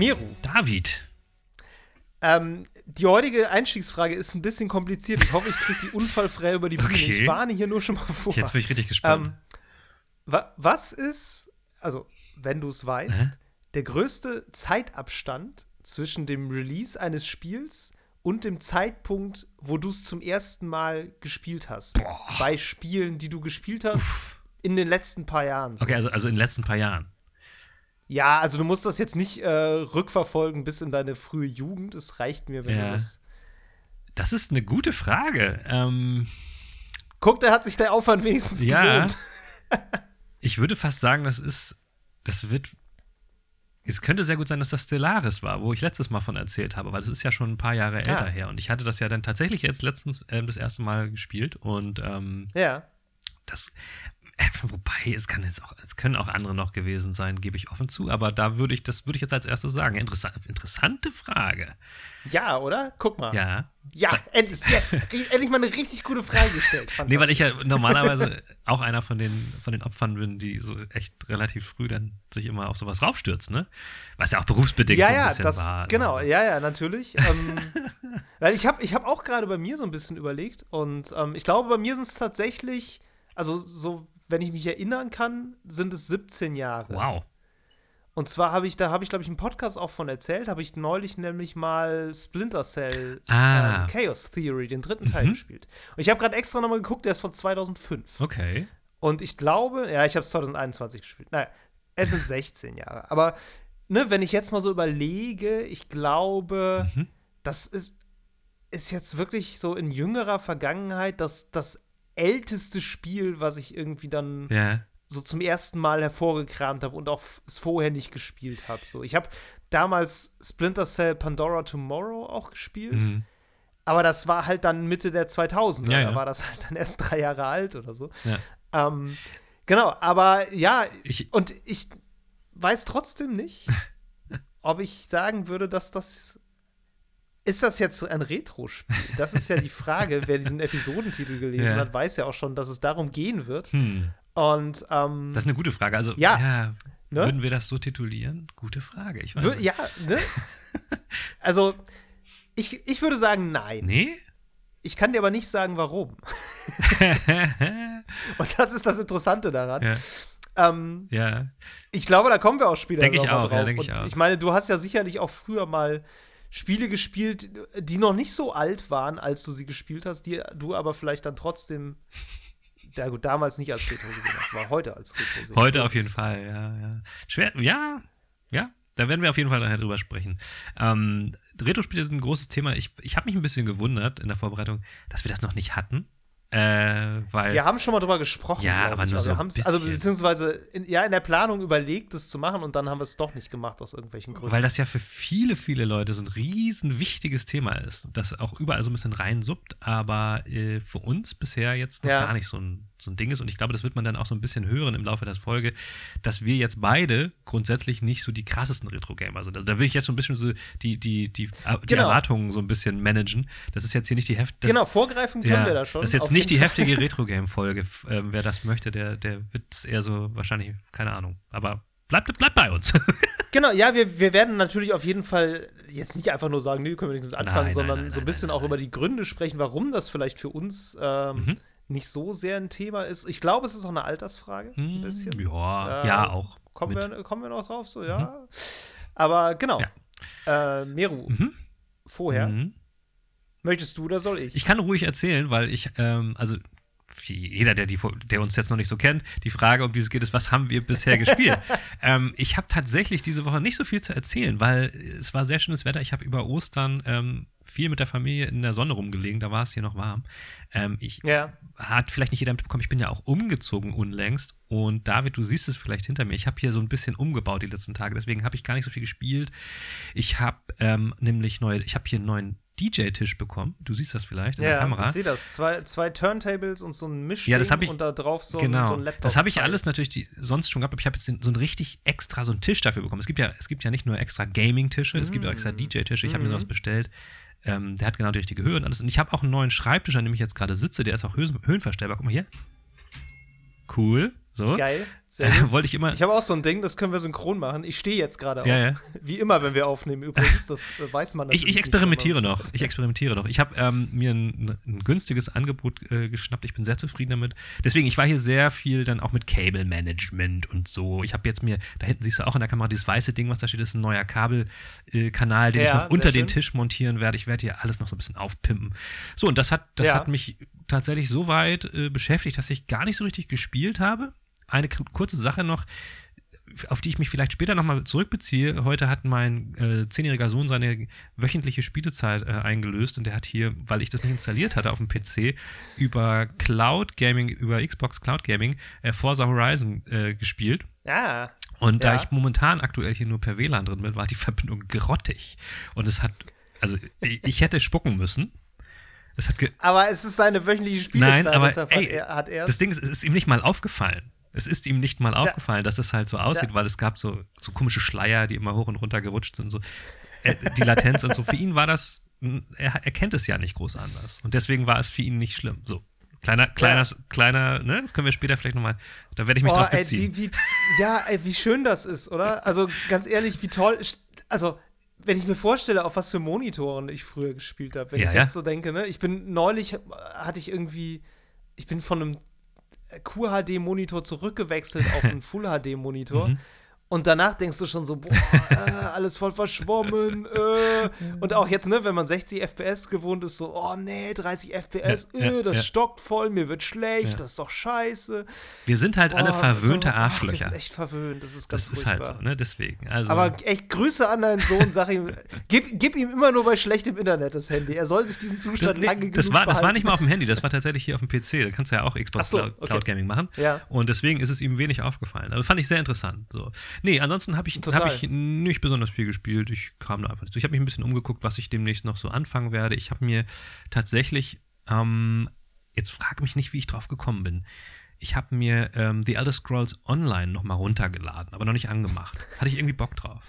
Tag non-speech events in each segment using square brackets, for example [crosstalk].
Meru. David. Ähm, die heutige Einstiegsfrage ist ein bisschen kompliziert. Ich hoffe, ich kriege die unfallfrei über die Bühne. Okay. Ich warne hier nur schon mal vor. Jetzt bin ich richtig gespannt. Ähm, wa was ist, also wenn du es weißt, Hä? der größte Zeitabstand zwischen dem Release eines Spiels und dem Zeitpunkt, wo du es zum ersten Mal gespielt hast? Boah. Bei Spielen, die du gespielt hast in den letzten paar Jahren. so. okay, also, also in den letzten paar Jahren. Ja, also du musst das jetzt nicht äh, rückverfolgen bis in deine frühe Jugend. Es reicht mir, wenn Ja. du das. Das ist eine gute Frage. Ähm, Guck, da hat sich der Aufwand wenigstens Ja. gelohnt. [laughs] ich würde fast sagen, das ist, das wird, es könnte sehr gut sein, dass das Stellaris war, wo ich letztes Mal von erzählt habe, weil das ist ja schon ein paar Jahre älter Ah. her. Und ich hatte das ja dann tatsächlich jetzt letztens ähm, das erste Mal gespielt und ähm, Ja. das, äh, [laughs] wobei, es kann jetzt auch, es können auch andere noch gewesen sein, gebe ich offen zu, aber da würde ich, das würde ich jetzt als erstes sagen. Interessa interessante Frage. Ja, oder? Guck mal. Ja. Ja, endlich, yes. Endlich mal eine richtig gute Frage gestellt. [laughs] Nee, weil ich ja normalerweise [laughs] auch einer von den, von den Opfern bin, die so echt relativ früh dann sich immer auf sowas raufstürzt, ne? Was ja auch berufsbedingt ja, so ein ja, bisschen das, war. genau, ne? ja, ja, natürlich. ähm, weil ich habe ich hab auch gerade bei mir so ein bisschen überlegt und ähm, ich glaube, bei mir sind es tatsächlich, also so, wenn ich mich erinnern kann, sind es 17 Jahre. Wow. Und zwar habe ich, da habe ich, glaube ich, einen Podcast auch von erzählt, habe ich neulich nämlich mal Splinter Cell Ah. ähm, Chaos Theory, den dritten Teil Mhm. gespielt. Und ich habe gerade extra nochmal geguckt, der ist von 2005. Okay. Und ich glaube, ja, ich habe es 2021 gespielt. Naja, es sind 16 Jahre. Aber ne, wenn ich jetzt mal so überlege, ich glaube, Mhm. das ist, ist jetzt wirklich so in jüngerer Vergangenheit das, das älteste Spiel, was ich irgendwie dann Ja. so zum ersten Mal hervorgekramt habe und auch es vorher nicht gespielt habe. So, ich habe damals Splinter Cell Pandora Tomorrow auch gespielt, Mhm. aber das war halt dann Mitte der 2000er. Ja, ja. Da war das halt dann erst drei Jahre alt oder so. Ja. Ähm, genau, aber ja, Ich, und ich weiß trotzdem nicht, [laughs] ob ich sagen würde, dass das. Ist das jetzt ein Retro-Spiel? Das ist ja die Frage. Wer diesen Episodentitel gelesen Ja. hat, weiß ja auch schon, dass es darum gehen wird. hm. Und ähm, Das ist eine gute Frage. Also, Ja. ja, Ne? würden wir das so titulieren? Gute Frage. Ich wür- ja, ne? [laughs] Also, ich, ich würde sagen, nein. Nee? Ich kann dir aber nicht sagen, warum. [laughs] Und das ist das Interessante daran. ja. Ähm, ja. Ich glaube, da kommen wir auch später Denk ich auch, ja, drauf. denk ich Und auch. ich meine, du hast ja sicherlich auch früher mal Spiele gespielt, die noch nicht so alt waren, als du sie gespielt hast, die du aber vielleicht dann trotzdem, ja gut, damals nicht als Retro gesehen hast, war heute als Retro sehen. Heute auf jeden Fall, ja, ja. Schwer, ja, ja. Da werden wir auf jeden Fall nachher drüber sprechen. Ähm, Retro-Spiele sind ein großes Thema. Ich, ich habe mich ein bisschen gewundert in der Vorbereitung, dass wir das noch nicht hatten. Äh, weil. Wir haben schon mal drüber gesprochen. Ja, aber nur so wir ein Also beziehungsweise in, ja in der Planung überlegt, das zu machen und dann haben wir es doch nicht gemacht aus irgendwelchen Gründen. Weil das ja für viele, viele Leute so ein riesen wichtiges Thema ist, das auch überall so ein bisschen reinsuppt, aber äh, für uns bisher jetzt noch Ja. gar nicht so ein, so ein Ding ist. Und ich glaube, das wird man dann auch so ein bisschen hören im Laufe der Folge, dass wir jetzt beide grundsätzlich nicht so die krassesten Retro-Gamer sind. Also da will ich jetzt so ein bisschen so die, die, die, die Genau. Erwartungen so ein bisschen managen. Das ist jetzt hier nicht die Heft. Das, genau, vorgreifen können ja, wir da schon. Das ist jetzt nicht die heftige [laughs] Retro-Game-Folge. Ähm, wer das möchte, der, der wird es eher so wahrscheinlich, keine Ahnung. Aber bleibt, bleibt bei uns. [laughs] Genau, ja, wir, wir werden natürlich auf jeden Fall jetzt nicht einfach nur sagen, nee, können wir nicht mit anfangen, Nein, nein, sondern nein, so ein nein, bisschen nein, auch nein. über die Gründe sprechen, warum das vielleicht für uns ähm, Mhm. Nicht so sehr ein Thema ist. Ich glaube, es ist auch eine Altersfrage, ein bisschen. Ja, Äh, ja, auch. Kommen mit. wir, kommen wir noch drauf, so, ja. Aber genau. Äh, Meru, Mhm. vorher, Mhm. möchtest du oder soll ich? Ich kann ruhig erzählen, weil ich, ähm, also jeder, der, die, der uns jetzt noch nicht so kennt, die Frage, um die es geht, ist, was haben wir bisher gespielt? [laughs] ähm, ich habe tatsächlich diese Woche nicht so viel zu erzählen, weil es war sehr schönes Wetter. Ich habe über Ostern ähm, viel mit der Familie in der Sonne rumgelegen, da war es hier noch warm. Ähm, ich ja. hat vielleicht nicht jeder mitbekommen, ich bin ja auch umgezogen unlängst. Und David, du siehst es vielleicht hinter mir. Ich habe hier so ein bisschen umgebaut die letzten Tage, deswegen habe ich gar nicht so viel gespielt. Ich habe ähm, nämlich neue, ich habe hier einen neuen DJ-Tisch bekommen. Du siehst das vielleicht in der Ja, Kamera. ich sehe das. Zwei, zwei Turntables und so ein Mischding Ja, das ich- und da drauf so, genau. ein, so ein Laptop. das habe ich alles natürlich die, sonst schon gehabt, aber ich habe jetzt den, so einen richtig extra so einen Tisch dafür bekommen. Es gibt ja, es gibt ja nicht nur extra Gaming-Tische, es gibt auch extra DJ-Tische. Ich habe mir Mhm. sowas bestellt. Ähm, der hat genau die richtige Höhe und alles. Und ich habe auch einen neuen Schreibtisch, an dem ich jetzt gerade sitze. Der ist auch höhen, höhenverstellbar. Guck mal hier. Cool. So. Geil. [laughs] wollte ich immer. Ich habe auch so ein Ding, das können wir synchron machen. Ich stehe jetzt gerade ja, ja. Wie immer, wenn wir aufnehmen übrigens, das äh, weiß man natürlich. Ich, ich experimentiere noch. Ich experimentiere noch. Ich habe ähm, mir ein, ein, günstiges Angebot äh, geschnappt. Ich bin sehr zufrieden damit. Deswegen, ich war hier sehr viel dann auch mit Cable Management und so. Ich habe jetzt mir, da hinten siehst du auch in der Kamera dieses weiße Ding, was da steht, ist ein neuer Kabelkanal, äh, den ja, ich noch unter den Tisch montieren werde. Ich werde hier alles noch so ein bisschen aufpimpen. So, und das hat, das ja. hat mich tatsächlich so weit äh, beschäftigt, dass ich gar nicht so richtig gespielt habe eine kurze Sache noch, auf die ich mich vielleicht später nochmal zurückbeziehe. Heute hat mein äh, zehnjähriger Sohn seine wöchentliche Spielezeit äh, eingelöst und der hat hier, weil ich das nicht installiert hatte auf dem PC, über Cloud Gaming, über Xbox Cloud Gaming, äh, Forza Horizon äh, gespielt. Ja. Und ja. da ich momentan aktuell hier nur per WLAN drin bin, war die [laughs] Verbindung grottig. Und es hat, also ich, hätte spucken müssen. Es hat aber es ist seine wöchentliche Spielezeit, Nein, aber, ey, hat er, das Ding ist, es ist ihm nicht mal aufgefallen. Es ist ihm nicht mal aufgefallen, dass es halt so aussieht, weil es gab so, so komische Schleier, die immer hoch und runter gerutscht sind. So. die Latenz und so. Für ihn war das, er, er kennt es ja nicht groß anders. Und deswegen war es für ihn nicht schlimm. So. Kleiner, kleiner, ja. kleiner, ne? Das können wir später vielleicht nochmal, da werde ich mich oh, drauf beziehen. Ey, wie, wie, ja, ey, wie schön das ist, oder? Also ganz ehrlich, wie toll, also wenn ich mir vorstelle, auf was für Monitoren ich früher gespielt habe, wenn ja, ich jetzt so denke, ne? Ich bin neulich, hatte ich irgendwie, ich bin von einem QHD-Monitor zurückgewechselt auf [laughs] einen Full-HD-Monitor. Mhm. Und danach denkst du schon so, boah, äh, alles voll verschwommen. Äh. Und auch jetzt, ne, wenn man 60 FPS gewohnt ist, so, oh nee, 30 FPS, ja, äh, das ja. stockt voll, mir wird schlecht, ja. das ist doch scheiße. Wir sind halt boah, alle verwöhnte so, Arschlöcher. Wir sind echt verwöhnt, das ist ganz Das ist halt so, ne, deswegen. Also. Aber echt Grüße an deinen Sohn, sag ihm, gib, gib, ihm immer nur bei schlechtem Internet das Handy. Er soll sich diesen Zustand das, lange das war, Das war nicht mal auf dem Handy, das war tatsächlich hier auf dem PC. Da kannst du ja auch Xbox so, Cloud, okay. Cloud, Gaming machen. Ja. Und deswegen ist es ihm wenig aufgefallen. Also fand ich sehr interessant. So. Nee, ansonsten habe ich, hab ich nicht besonders viel gespielt. Ich kam da einfach nicht so. Ich habe mich ein bisschen umgeguckt, was ich demnächst noch so anfangen werde. Ich habe mir tatsächlich, ähm, jetzt frag mich nicht, wie ich drauf gekommen bin. Ich habe mir ähm, The Elder Scrolls Online nochmal runtergeladen, aber noch nicht angemacht. Hatte ich irgendwie Bock drauf.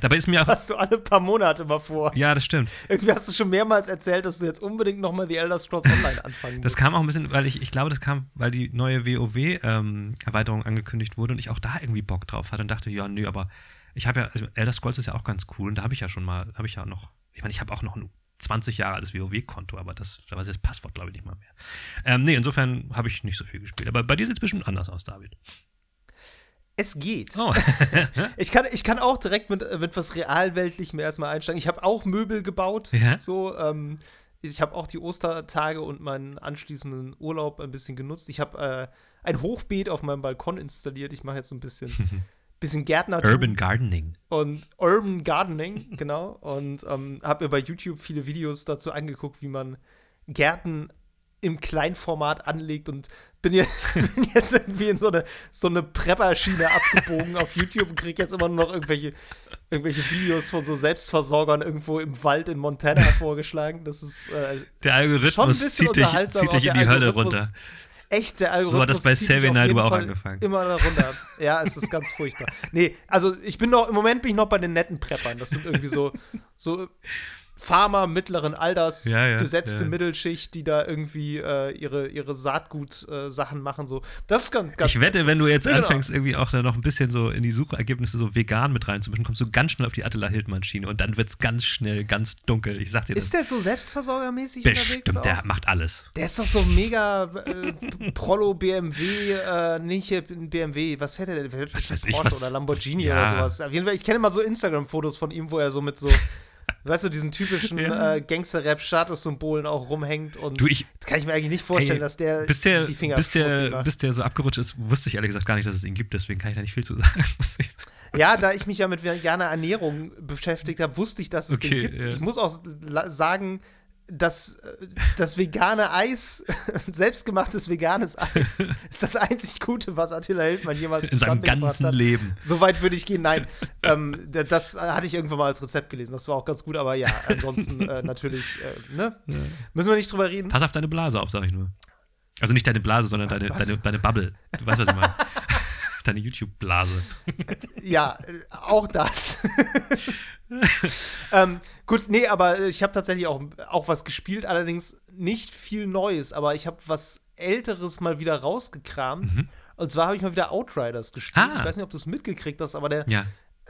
Dabei ist mir das hast du alle paar Monate mal vor. Ja, das stimmt. Irgendwie hast du schon mehrmals erzählt, dass du jetzt unbedingt nochmal The Elder Scrolls Online anfangen musst. Das kam auch ein bisschen, weil ich, ich glaube, das kam, weil die neue WoW-Erweiterung ähm, angekündigt wurde und ich auch da irgendwie Bock drauf hatte und dachte, ja, nö, aber ich habe ja, also Elder Scrolls ist ja auch ganz cool und da habe ich ja schon mal, habe ich ja noch, ich meine, ich habe auch noch ein 20 Jahre altes WoW-Konto, aber das, da weiß ich das Passwort, glaube ich, nicht mal mehr. Ähm, nee, insofern habe ich nicht so viel gespielt. Aber bei dir sieht es bestimmt anders aus, David. Es geht. Oh. [laughs] ich, kann, ich kann auch direkt mit, mit was Realweltlichem erstmal einsteigen. Ich habe auch Möbel gebaut. Ja? So, ähm, ich habe auch die Ostertage und meinen anschließenden Urlaub ein bisschen genutzt. Ich habe äh, ein Hochbeet auf meinem Balkon installiert. Ich mache jetzt so ein bisschen [laughs] bisschen Gärtner. Urban Gardening. Und Urban Gardening, [laughs] genau. Und ähm, habe mir bei YouTube viele Videos dazu angeguckt, wie man Gärten im Kleinformat anlegt und bin jetzt, [laughs] bin jetzt irgendwie in so eine, so eine Prepper-Schiene abgebogen auf YouTube und kriege jetzt immer nur noch irgendwelche, irgendwelche Videos von so Selbstversorgern irgendwo im Wald in Montana vorgeschlagen. Das ist äh, Der Algorithmus zieht dich, zieht dich in die Hölle runter echt der Algorithmus. So hat das bei Savvy Night auch Fall angefangen. Immer darunter. ja, es ist ganz furchtbar. Nee, also ich bin noch, im Moment bin ich noch bei den netten Preppern. Das sind irgendwie so, so Farmer mittleren Alters, ja, ja, gesetzte ja. Mittelschicht, die da irgendwie äh, ihre, ihre Saatgut-Sachen äh, machen. So. Das ist ganz, ganz Ich wette, ganz wenn du jetzt genau. anfängst, irgendwie auch da noch ein bisschen so in die Suchergebnisse so vegan mit reinzumischen, kommst du ganz schnell auf die Attila Hildmann-Schiene und dann wird es ganz schnell ganz dunkel. Ich sag dir das. Ist der so selbstversorgermäßig Bestimmt, unterwegs? der macht alles. Der ist doch so mega äh, Prollo BMW, äh, nicht BMW, was fährt der denn? Was weiß ich, was, oder Lamborghini oder sowas. Auf jeden Fall, ich kenne immer so Instagram-Fotos von ihm, wo er so mit so weißt du, diesen typischen [laughs] ja. äh, Gangster-Rap-Statussymbolen auch rumhängt. Und du, ich, das kann ich mir eigentlich nicht vorstellen, ey, dass der, bis der die Finger bis der, bis der so abgerutscht ist, wusste ich ehrlich gesagt gar nicht, dass es ihn gibt, deswegen kann ich da nicht viel zu sagen. [laughs] ja, da ich mich ja mit veganer Ernährung beschäftigt habe, wusste ich, dass es okay, den gibt. Ja. Ich muss auch sagen, das, äh, das vegane Eis, [laughs] selbstgemachtes veganes Eis, [laughs] ist das einzig Gute, was Attila Hildmann jemals in seinem ganzen hat. Leben. So weit würde ich gehen. Nein, [laughs] ähm, das hatte ich irgendwann mal als Rezept gelesen. Das war auch ganz gut, aber ja, ansonsten äh, natürlich, äh, ne? Ja. Müssen wir nicht drüber reden. Pass auf deine Blase auf, sag ich nur. Also nicht deine Blase, sondern deine, deine, deine Bubble. Du weißt, was ich meine. Deine YouTube-Blase. [laughs] ja, auch das. [laughs] ähm, gut, nee, aber ich habe tatsächlich auch, auch was gespielt, allerdings nicht viel Neues, aber ich habe was Älteres mal wieder rausgekramt. Mhm. Und zwar habe ich mal wieder Outriders gespielt. Ah. Ich weiß nicht, ob du es mitgekriegt hast, aber der Ja,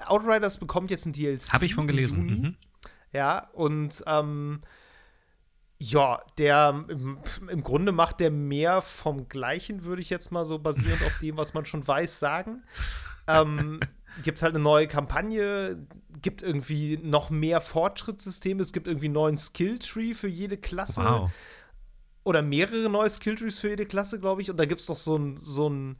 Outriders bekommt jetzt ein DLC. habe ich von gelesen. Mhm. Ja, und ähm, ja, der im, im Grunde macht der mehr vom Gleichen, würde ich jetzt mal so basierend auf dem, was man schon weiß, sagen. Ähm, [laughs] gibt halt eine neue Kampagne, gibt irgendwie noch mehr Fortschrittssysteme, es gibt irgendwie einen neuen Skilltree für jede Klasse Wow. oder mehrere neue Skilltrees für jede Klasse, glaube ich. Und da gibt es doch so ein, so ein,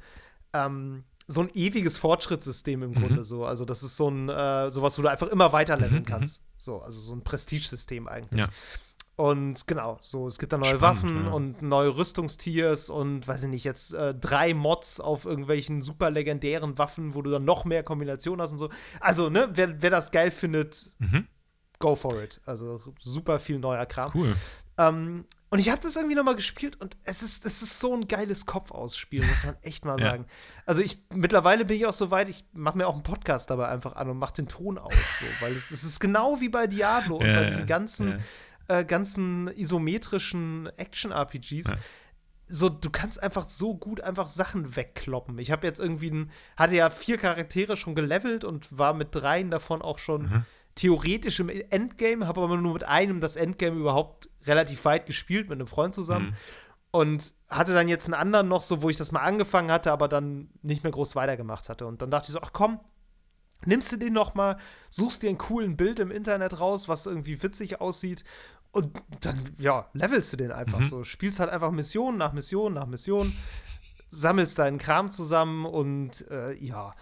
ähm, so ein ewiges Fortschrittssystem im Mhm. Grunde so. Also das ist so ein, äh, sowas, wo du einfach immer weiter leveln Mhm, kannst. So, also so ein Prestigesystem eigentlich. Ja. Und genau, so, es gibt da neue Spannend, Waffen ja. und neue Rüstungstiers und weiß ich nicht, jetzt äh, drei Mods auf irgendwelchen super legendären Waffen, wo du dann noch mehr Kombinationen hast und so. Also, ne, wer, wer das geil findet, Mhm. go for it. Also super viel neuer Kram. Cool. Ähm, und ich habe das irgendwie noch mal gespielt und es ist, es ist so ein geiles Kopfausspiel, muss man echt mal [laughs] Ja. sagen. Also ich mittlerweile bin ich auch so weit, ich mache mir auch einen Podcast dabei einfach an und mache den Ton aus, so, weil es, es ist genau wie bei Diablo und Ja, bei ja, diesen ganzen. Äh, ganzen isometrischen Action-RPGs. Ja. So, du kannst einfach so gut einfach Sachen wegkloppen. Ich habe jetzt irgendwie ein, hatte ja vier Charaktere schon gelevelt und war mit dreien davon auch schon Mhm. theoretisch im Endgame, habe aber nur mit einem das Endgame überhaupt relativ weit gespielt, mit einem Freund zusammen. Mhm. Und hatte dann jetzt einen anderen noch so, wo ich das mal angefangen hatte, aber dann nicht mehr groß weitergemacht hatte. Und dann dachte ich so, ach komm, nimmst du den noch mal, suchst dir einen coolen Bild im Internet raus, was irgendwie witzig aussieht und dann, ja, levelst du den einfach Mhm. so. Spielst halt einfach Mission nach Mission nach Mission, sammelst deinen Kram zusammen und äh, ja.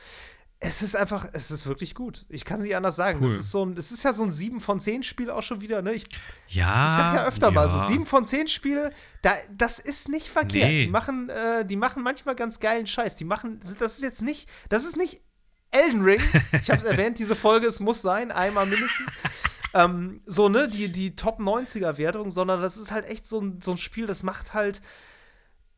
Es ist einfach, es ist wirklich gut. Ich kann es nicht anders sagen. Cool. Es ist so ein, es ist ja so ein 7 von 10 Spiel auch schon wieder, ne? Ich Ja. ich sag ja öfter mal so, ja. sieben von zehn Spiele, da, das ist nicht verkehrt. Nee. Die machen, äh, die machen manchmal ganz geilen Scheiß. Die machen, das ist jetzt nicht, das ist nicht Elden Ring. Ich habe es [laughs] erwähnt, diese Folge, es muss sein, einmal mindestens. Ähm, so, ne, die, die Top 90er Wertung, sondern das ist halt echt so ein, so ein Spiel, das macht halt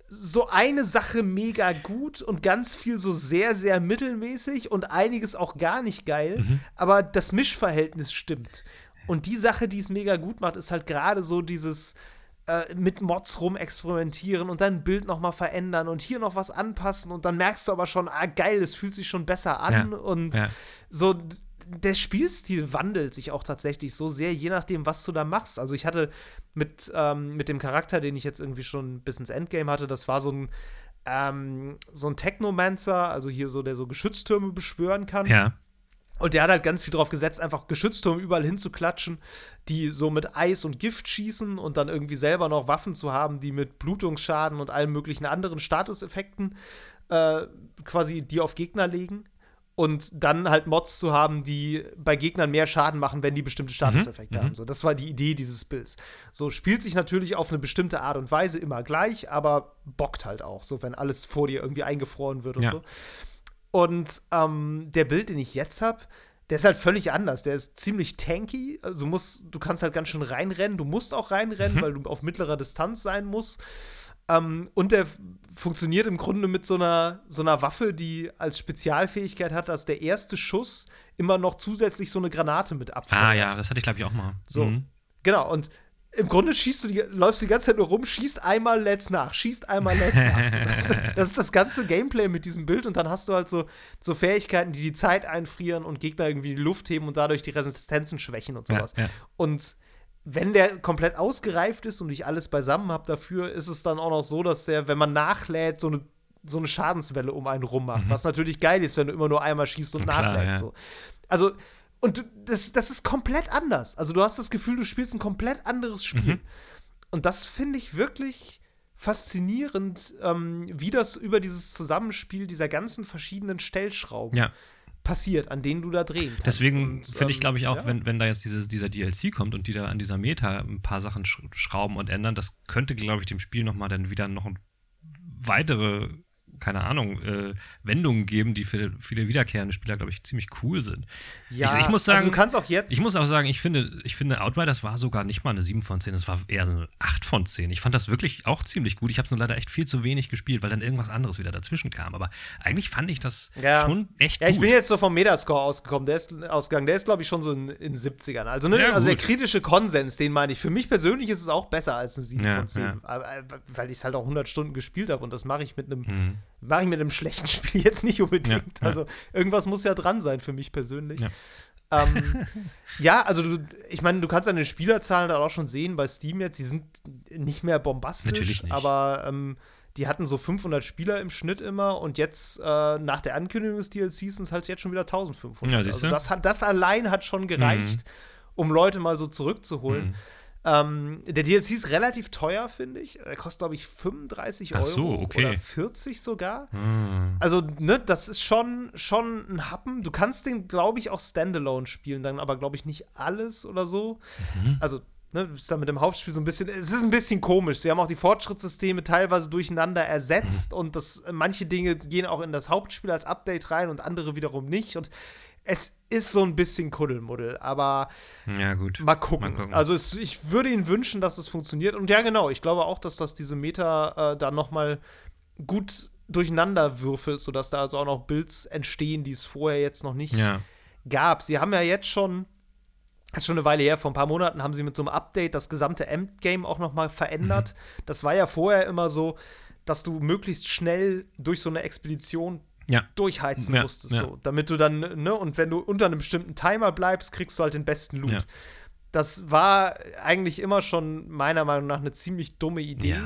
so eine Sache mega gut und ganz viel so sehr, sehr mittelmäßig und einiges auch gar nicht geil. Mhm. Aber das Mischverhältnis stimmt. Und die Sache, die es mega gut macht, ist halt gerade so dieses äh, mit Mods rumexperimentieren und dann ein Bild noch mal verändern und hier noch was anpassen und dann merkst du aber schon, ah geil, das fühlt sich schon besser an Ja. und Ja. so der Spielstil wandelt sich auch tatsächlich so sehr, je nachdem, was du da machst. Also ich hatte mit, ähm, mit dem Charakter, den ich jetzt irgendwie schon bis ins Endgame hatte, das war so ein ähm, so ein Technomancer, also hier so, der so Geschütztürme beschwören kann. Ja. Und der hat halt ganz viel drauf gesetzt, einfach Geschütztürme überall hinzuklatschen, die so mit Eis und Gift schießen und dann irgendwie selber noch Waffen zu haben, die mit Blutungsschaden und allen möglichen anderen Statuseffekten äh, quasi die auf Gegner legen. Und dann halt Mods zu haben, die bei Gegnern mehr Schaden machen, wenn die bestimmte Statuseffekte mhm. haben. So, das war die Idee dieses Builds. So spielt sich natürlich auf eine bestimmte Art und Weise immer gleich, aber bockt halt auch, so wenn alles vor dir irgendwie eingefroren wird und Ja. so. Und ähm, der Bild, den ich jetzt habe, der ist halt völlig anders. Der ist ziemlich tanky. Also du musst, du kannst halt ganz schön reinrennen. Du musst auch reinrennen, Mhm. weil du auf mittlerer Distanz sein musst. Ähm, und der funktioniert im Grunde mit so einer, so einer Waffe, die als Spezialfähigkeit hat, dass der erste Schuss immer noch zusätzlich so eine Granate mit abfeuert. Ah ja, das hatte ich glaube ich auch mal. So. Mhm. Genau, und im Grunde schießt du die, läufst die ganze Zeit nur rum, schießt einmal, lädst nach, schießt einmal, lädst nach. So, das, ist, [laughs] das ist das ganze Gameplay mit diesem Bild und dann hast du halt so, so Fähigkeiten, die die Zeit einfrieren und Gegner irgendwie die Luft heben und dadurch die Resistenzen schwächen und Ja, sowas. ja. Und wenn der komplett ausgereift ist und ich alles beisammen habe dafür, ist es dann auch noch so, dass der, wenn man nachlädt, so eine, so eine Schadenswelle um einen rum macht. Was natürlich geil ist, wenn du immer nur einmal schießt und klar, nachlädst. ja. So. Also, und das, das ist komplett anders. Also, du hast das Gefühl, du spielst ein komplett anderes Spiel. Mhm. Und das finde ich wirklich faszinierend, ähm, wie das über dieses Zusammenspiel dieser ganzen verschiedenen Stellschrauben Ja. Passiert, an denen du da drehen kannst. Deswegen finde ich, ähm, glaube ich, auch, ja. wenn, wenn da jetzt dieses, dieser DLC kommt und die da an dieser Meta ein paar Sachen sch schrauben und ändern, das könnte, glaube ich, dem Spiel nochmal dann wieder noch ein weitere, keine Ahnung, äh, Wendungen geben, die für viele wiederkehrende Spieler, glaube ich, ziemlich cool sind. Ja, ich, ich muss sagen, also du kannst auch jetzt. ich muss auch sagen, ich finde, ich finde, Outriders war sogar nicht mal eine 7 von 10, es war eher so eine 8 von 10. Ich fand das wirklich auch ziemlich gut. Ich habe nur leider echt viel zu wenig gespielt, weil dann irgendwas anderes wieder dazwischen kam. Aber eigentlich fand ich das Ja. schon echt Ja, ich gut. bin jetzt so vom Metascore ausgekommen. Der ist ausgegangen. Der ist, glaube ich, schon so in, in 70ern. Also, ne, Ja, also der gut. kritische Konsens, den meine ich. Für mich persönlich ist es auch besser als eine 7 Ja, von 10. ja. Aber, äh, Weil ich es halt auch 100 Stunden gespielt habe und das mache ich mit einem Mhm. Mache ich mit einem schlechten [laughs] Spiel jetzt nicht unbedingt. Ja, also irgendwas muss ja dran sein für mich persönlich. Ja. Ähm, [laughs] ja, also du, ich meine, du kannst an den Spielerzahlen da auch schon sehen bei Steam jetzt, die sind nicht mehr bombastisch, Natürlich nicht. aber ähm, die hatten so 500 Spieler im Schnitt immer und jetzt äh, nach der Ankündigung des DLCs sind es halt jetzt schon wieder 1500. Ja, also das, das allein hat schon gereicht, um Leute mal so zurückzuholen. Mhm. Ähm, der DLC ist relativ teuer, finde ich. Er kostet, glaube ich, 35 Ach Euro so, okay. oder 40 sogar. Ah. Also, ne, das ist schon, schon ein Happen. Du kannst den, glaube ich, auch Standalone spielen, dann aber, glaube ich, nicht alles oder so. Mhm. Also, ne, du bist da mit dem Hauptspiel so ein bisschen, es ist ein bisschen komisch. Sie haben auch die Fortschrittssysteme teilweise durcheinander ersetzt Mhm. und das, manche Dinge gehen auch in das Hauptspiel als Update rein und andere wiederum nicht. Und es ist so ein bisschen Kuddelmuddel, aber Ja, gut. Mal gucken. Mal gucken. Also es, ich würde Ihnen wünschen, dass es funktioniert. Und ja, genau, ich glaube auch, dass das diese Meta äh, da noch mal gut durcheinander würfelt, sodass da also auch noch Builds entstehen, die es vorher jetzt noch nicht Ja. gab. Sie haben ja jetzt schon, das ist schon eine Weile her, vor ein paar Monaten haben sie mit so einem Update das gesamte Endgame auch noch mal verändert. Mhm. Das war ja vorher immer so, dass du möglichst schnell durch so eine Expedition Ja. durchheizen Ja, musstest, ja. so, damit du dann, ne, und wenn du unter einem bestimmten Timer bleibst, kriegst du halt den besten Loot. Das war eigentlich immer schon meiner Meinung nach eine ziemlich dumme Idee,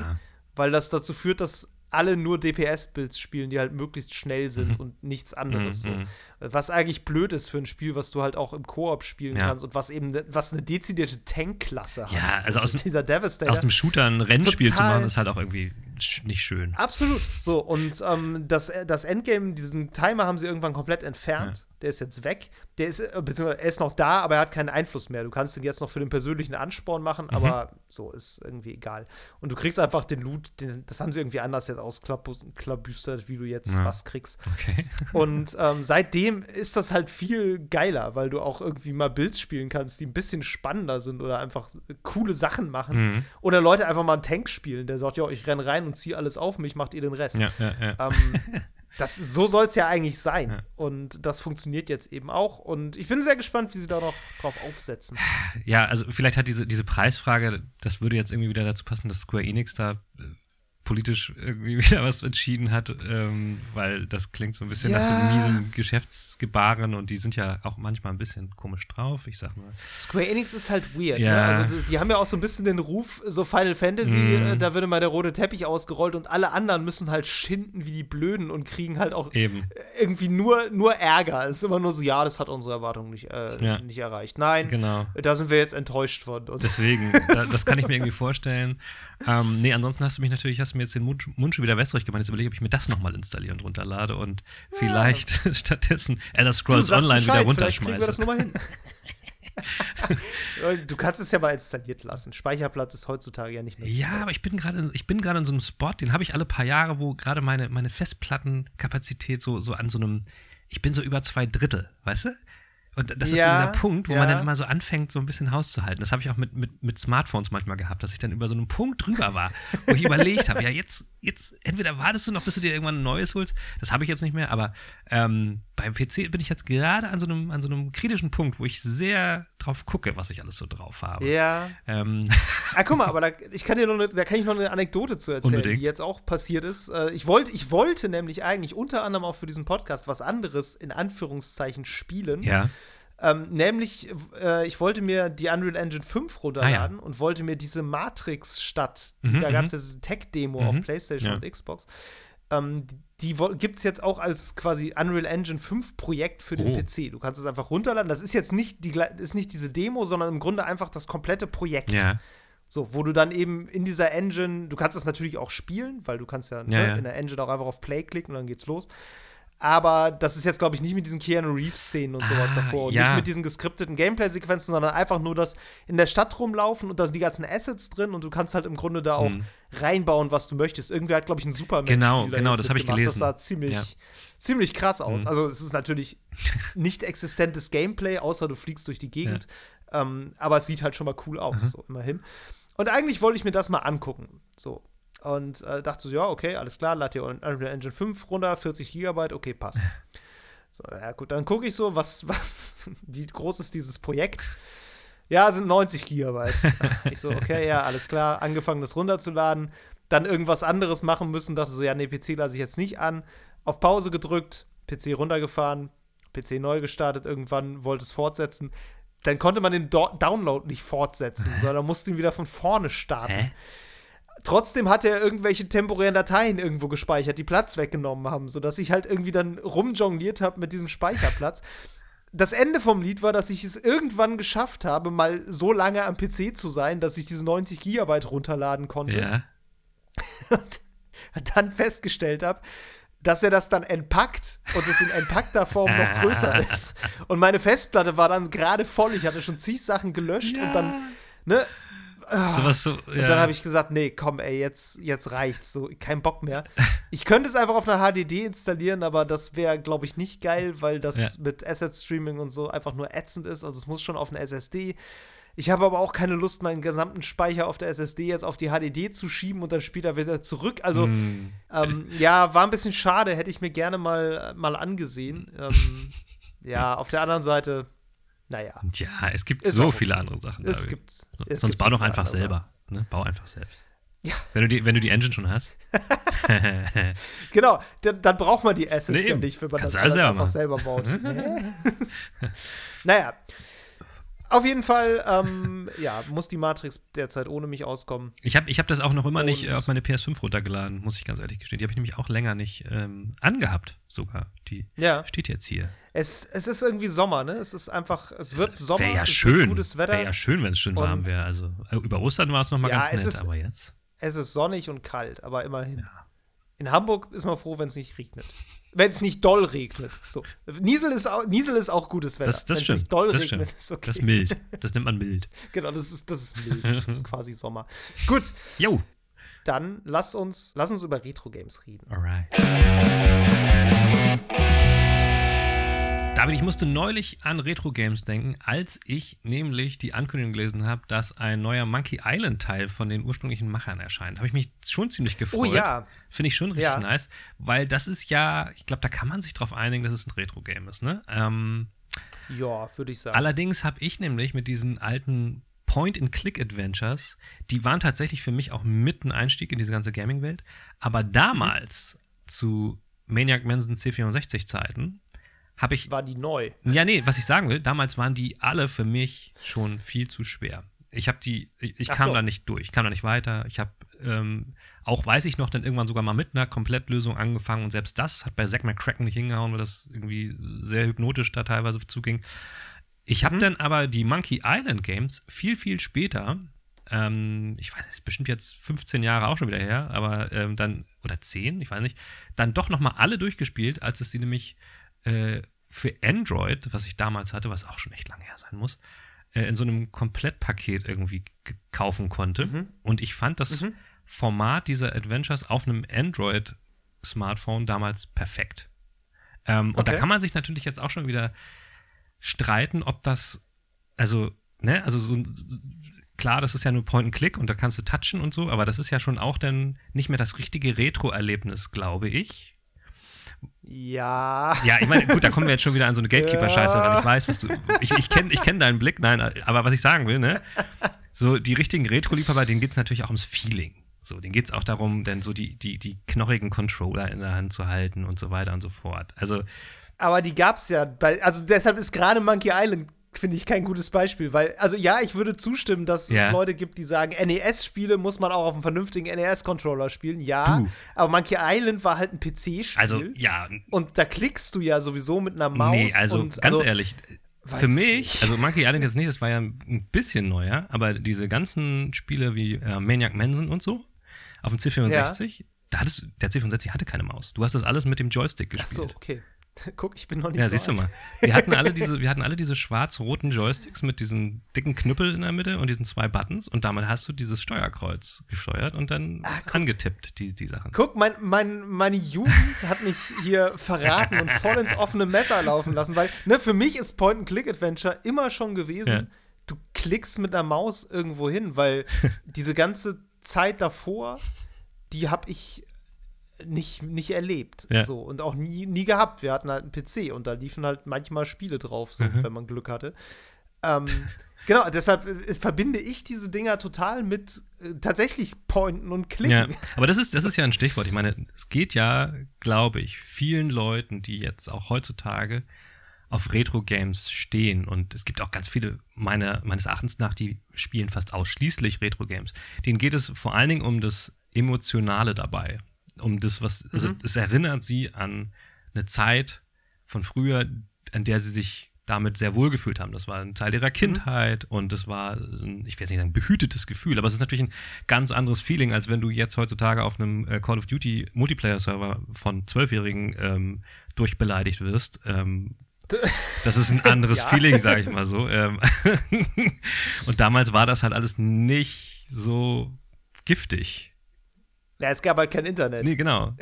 weil das dazu führt, dass alle nur DPS-Builds spielen, die halt möglichst schnell sind Mhm. und nichts anderes. Mhm, mhm. So. Was eigentlich blöd ist für ein Spiel, was du halt auch im Koop spielen Ja. kannst und was eben ne, was eine dezidierte Tank-Klasse hat. Ja, so. also aus dem- dieser Devastator. Aus dem Shooter ein Rennspiel zu Total. machen, ist halt auch irgendwie nicht schön. Absolut. So, und ähm, das, das Endgame, diesen Timer haben sie irgendwann komplett entfernt. Der ist jetzt weg. Der ist, äh, beziehungsweise er ist noch da, aber er hat keinen Einfluss mehr. Du kannst den jetzt noch für den persönlichen Ansporn machen, Mhm. aber so ist irgendwie egal. Und du kriegst einfach den Loot, den, das haben sie irgendwie anders jetzt ausklabüstert, wie du jetzt Ja. was kriegst. Okay. [laughs] Und ähm, seitdem ist das halt viel geiler, weil du auch irgendwie mal Builds spielen kannst, die ein bisschen spannender sind oder einfach coole Sachen machen. Mhm. Oder Leute einfach mal einen Tank spielen, der sagt, ja, ich renn rein und ziehe alles auf mich, macht ihr den Rest. Ja, ja, ja. Ähm, [laughs] das, so soll es ja eigentlich sein. Ja. Und das funktioniert jetzt eben auch. Und ich bin sehr gespannt, wie sie da noch drauf aufsetzen. Ja, also vielleicht hat diese, diese Preisfrage, das würde jetzt irgendwie wieder dazu passen, dass Square Enix da äh, politisch irgendwie [laughs] wieder was entschieden hat, ähm, weil das klingt so ein bisschen nach so Ja. miesem Geschäftsgebaren und die sind ja auch manchmal ein bisschen komisch drauf, ich sag mal. Square Enix ist halt weird. Ja. Ne? Also die haben ja auch so ein bisschen den Ruf, so Final Fantasy, äh, da würde mal der rote Teppich ausgerollt und alle anderen müssen halt schinden wie die Blöden und kriegen halt auch Eben. irgendwie nur, nur Ärger. Es ist immer nur so, ja, das hat unsere Erwartungen nicht, äh, Ja. nicht erreicht. Nein, Genau. da sind wir jetzt enttäuscht von. Und Deswegen, [laughs] da, das kann ich mir irgendwie vorstellen. Ähm, nee, ansonsten hast du mich natürlich, hast du mir jetzt den Mund, Mund schon wieder wässrig gemacht. Jetzt überlege ich, ob ich mir das nochmal installiere und runterlade und vielleicht [laughs] stattdessen Elder Scrolls Online Bescheid, wieder kriegen wir das runterschmeiße. nochmal hin. [laughs] du kannst es ja mal installiert lassen. Speicherplatz ist heutzutage ja nicht mehr. Ja, aber ich bin gerade in- ich bin gerade in so einem Spot, den habe ich alle paar Jahre, wo gerade meine, meine Festplattenkapazität so, so an so einem, ich bin so über zwei Drittel, weißt du? Und das ist Ja, so dieser Punkt, wo man ja. dann immer so anfängt, so ein bisschen Haus zu halten. Das habe ich auch mit, mit, mit Smartphones manchmal gehabt, dass ich dann über so einen Punkt drüber war, wo ich überlegt habe, ja, jetzt, jetzt, entweder wartest du noch, bis du dir irgendwann ein neues holst. Das habe ich jetzt nicht mehr, aber ähm, beim PC bin ich jetzt gerade an so einem, an so einem kritischen Punkt, wo ich sehr drauf gucke, was ich alles so drauf habe. Ja. Ähm, Ah, guck mal, [laughs] aber da, ich kann dir noch eine, da kann ich noch eine Anekdote zu erzählen, Unbedingt. die jetzt auch passiert ist. Äh, Ich, wollt, ich wollte nämlich eigentlich unter anderem auch für diesen Podcast was anderes in Anführungszeichen spielen. ja. Ähm, nämlich, äh, ich wollte mir die Unreal Engine 5 runterladen und wollte mir diese Matrix-Stadt, Ah, Mhm, da mhm. gab es ja diese Tech-Demo Mhm. auf PlayStation Ja. und Xbox. Ähm, die gibt es jetzt auch als quasi Unreal Engine 5 Projekt für den Oh. PC. Du kannst es einfach runterladen. Das ist jetzt nicht, die, ist nicht diese Demo, sondern im Grunde einfach das komplette Projekt. Ja. So, wo du dann eben in dieser Engine, du kannst das natürlich auch spielen, weil du kannst ja, ne, ja. in der Engine auch einfach auf Play klicken und dann geht's los. Aber das ist jetzt, glaube ich, nicht mit diesen Keanu Reeves-Szenen und sowas Ah, davor. Und ja. nicht mit diesen geskripteten Gameplay-Sequenzen, sondern einfach nur das in der Stadt rumlaufen und da sind die ganzen Assets drin und du kannst halt im Grunde da auch Mhm. reinbauen, was du möchtest. Irgendwie hat, glaube ich, ein Superman. Genau, genau, das habe ich Das gelesen. sah ziemlich, Ja. ziemlich krass aus. Mhm. Also, es ist natürlich [laughs] nicht existentes Gameplay, außer du fliegst durch die Gegend. Ähm, aber es sieht halt schon mal cool aus, Mhm. so immerhin. Und eigentlich wollte ich mir das mal angucken. So. Und äh, dachte so, ja, okay, alles klar, lad dir Unreal Engine 5 runter, 40 Gigabyte, okay, passt. [laughs] So, ja, gut, dann gucke ich so, was, [laughs] was, wie groß ist dieses Projekt? Ja, sind 90 Gigabyte. [laughs] ich so, okay, ja, alles klar, angefangen, das runterzuladen. dann irgendwas anderes machen müssen. Dachte so, ja, nee, PC lasse ich jetzt nicht an. Auf Pause gedrückt, PC runtergefahren, PC neu gestartet, irgendwann wollte es fortsetzen. Dann konnte man den Do Download nicht fortsetzen, sondern musste ihn wieder von vorne starten. Hä? Trotzdem hat er irgendwelche temporären Dateien irgendwo gespeichert, die Platz weggenommen haben, sodass ich halt irgendwie dann rumjongliert habe mit diesem Speicherplatz. Das Ende vom Lied war, dass ich es irgendwann geschafft habe, mal so lange am PC zu sein, dass ich diese 90 Gigabyte runterladen konnte. Ja. [laughs] Und dann festgestellt habe, dass er das dann entpackt und es in entpackter Form noch größer [laughs] ist. Und meine Festplatte war dann gerade voll. Ich hatte schon zig Sachen gelöscht und dann, ne? Sowas so, ja. Und dann habe ich gesagt, nee, komm, ey, jetzt, jetzt reicht's. So, kein Bock mehr. [laughs] Ich könnte es einfach auf einer HDD installieren, aber das wäre, glaube ich, nicht geil, weil das Ja. mit Asset Streaming und so einfach nur ätzend ist. Also es muss schon auf eine SSD. Ich habe aber auch keine Lust, meinen gesamten Speicher auf der SSD jetzt auf die HDD zu schieben und dann später wieder zurück. Also, Mm. ähm, [laughs] ja, war ein bisschen schade, hätte ich mir gerne mal, mal angesehen. Ähm, ja, auf der anderen Seite, naja, Ja, es gibt Ist so auch viele andere Sachen. es gibt. Es Sonst gibt bau doch einfach selber. Ne? Bau einfach selbst. [laughs] Ja. Wenn du die, wenn du die Engine schon hast. [laughs] Genau, dann, dann braucht man die Assets Nee, ja nicht, wenn man Kannst das alles einfach machen. selber baut. [laughs] naja. Auf jeden Fall, ähm, ja, muss die Matrix derzeit ohne mich auskommen. Ich habe ich hab das auch noch immer nicht Und- äh, auf meine PS5 runtergeladen, muss ich ganz ehrlich gestehen. Die habe ich nämlich auch länger nicht ähm, angehabt, sogar. Die Ja, steht jetzt hier. es, es ist irgendwie Sommer, ne? Es ist einfach, es wird Sommer, Wäre ja schön. gutes Wetter, Wäre ja schön, wenn es schön warm wäre. Also äh, über Ostern war es noch mal Ja, ganz nett, ist- aber jetzt. es ist sonnig und kalt, aber immerhin. In Hamburg ist man froh, wenn es nicht regnet. Wenn es nicht doll regnet. So. Niesel, ist auch, Niesel ist auch gutes Wetter. Das, das Wenn's stimmt. nicht doll das regnet, stimmt. ist okay. Das ist mild. Das nennt man mild. [laughs] Genau, das ist, das ist mild. Das ist [laughs] quasi Sommer. Gut, Jo. dann lass uns, lass uns über Retro-Games reden. Alright. David, ich musste neulich an Retro-Games denken, als ich nämlich die Ankündigung gelesen habe, dass ein neuer Monkey Island-Teil von den ursprünglichen Machern erscheint. Habe ich mich schon ziemlich gefreut. Oh ja. Finde ich schon richtig Ja. nice, weil das ist ja, ich glaube, da kann man sich drauf einigen, dass es ein Retro-Game ist, ne? Ähm, Ja, würde ich sagen. Allerdings habe ich nämlich mit diesen alten Point-and-Click-Adventures, die waren tatsächlich für mich auch mit ein Einstieg in diese ganze Gaming-Welt. Aber damals, zu Maniac Manson C64-Zeiten, habe ich. War die neu? Ja, nee, was ich sagen will, damals waren die alle für mich schon viel zu schwer. Ich habe die, ich, ich kam so. da nicht durch, ich kam da nicht weiter. Ich habe ähm, auch, weiß ich noch, dann irgendwann sogar mal mit einer Komplettlösung angefangen und selbst das hat bei Zack McCracken nicht hingehauen, weil das irgendwie sehr hypnotisch da teilweise zuging. Ich Mhm. habe dann aber die Monkey Island Games viel, viel später, ähm, ich weiß, es ist bestimmt jetzt 15 Jahre auch schon wieder her, aber ähm, dann, oder 10, ich weiß nicht, dann doch nochmal alle durchgespielt, als es sie nämlich äh, für Android, was ich damals hatte, was auch schon echt lange her sein muss, äh, in so einem Komplettpaket irgendwie kaufen konnte. Mhm. Und ich fand das Format dieser Adventures auf einem Android-Smartphone damals perfekt. Ähm, Und da Okay. kann man sich natürlich jetzt auch schon wieder streiten, ob das, also, ne, also so klar, das ist ja nur Point and Click und da kannst du touchen und so, aber das ist ja schon auch dann nicht mehr das richtige Retro-Erlebnis, glaube ich. Ja. Ja, ich meine, gut, da kommen wir jetzt schon wieder an so eine Gatekeeper-Scheiße ran. Ich weiß, was du. Ich, ich kenne ich kenn deinen Blick, nein, aber was ich sagen will, ne? So, die richtigen Retro-Liebhaber, denen geht es natürlich auch ums Feeling. So, denen geht es auch darum, dann so die, die, die knochigen Controller in der Hand zu halten und so weiter und so fort. Also, Aber die gab's ja. Bei, also deshalb ist gerade Monkey Island, finde ich, kein gutes Beispiel. Weil, also ja, ich würde zustimmen, dass Ja. es Leute gibt, die sagen, NES-Spiele muss man auch auf einem vernünftigen NES-Controller spielen. Ja. Du. Aber Monkey Island war halt ein PC-Spiel. also, ja, Und da klickst du ja sowieso mit einer Maus. nee, also und, ganz ehrlich, weiß für ich mich, also Monkey Island jetzt [laughs] nicht, das war ja ein bisschen neuer, aber diese ganzen Spiele wie äh, Maniac Manson und so auf dem C64, da hattest, der C64 hatte keine Maus. Du hast das alles mit dem Joystick Ach gespielt. so, okay. [laughs] Guck, ich bin noch nicht Ja, so siehst du alt. mal. Wir hatten alle diese, wir hatten alle diese schwarz-roten Joysticks mit diesem dicken Knüppel in der Mitte und diesen zwei Buttons und damit hast du dieses Steuerkreuz gesteuert und dann angetippt, die, die Sachen. Guck, mein, mein, meine Jugend hat mich hier verraten und voll ins offene Messer laufen lassen, weil, ne, für mich ist Point-and-Click-Adventure immer schon gewesen, Ja. du klickst mit einer Maus irgendwo hin, weil [laughs] diese ganze Zeit davor, die habe ich nicht, nicht erlebt. Ja. So, und auch nie, nie gehabt. Wir hatten halt einen PC und da liefen halt manchmal Spiele drauf, so, Mhm. wenn man Glück hatte. Ähm, Genau, deshalb äh, verbinde ich diese Dinger total mit äh, tatsächlich Pointen und Klicken. Ja, aber das ist, das ist ja ein Stichwort. Ich meine, es geht ja, glaube ich, vielen Leuten, die jetzt auch heutzutage auf Retro-Games stehen. Und es gibt auch ganz viele, meine, meines Erachtens nach, die spielen fast ausschließlich Retro-Games. Denen geht es vor allen Dingen um das Emotionale dabei. Um das, was, also Mhm. es erinnert sie an eine Zeit von früher, an der sie sich damit sehr wohl gefühlt haben. Das war ein Teil ihrer Kindheit und das war, ein, ich will jetzt nicht sagen, behütetes Gefühl, aber es ist natürlich ein ganz anderes Feeling, als wenn du jetzt heutzutage auf einem äh, Call of Duty Multiplayer-Server von Zwölfjährigen ähm, durchbeleidigt wirst. Ähm, das ist ein [laughs] anderes Ja. Feeling, sage ich mal so. Ähm, [laughs] und damals war das halt alles nicht so giftig. Ja, es gab halt kein Internet. Nee, genau.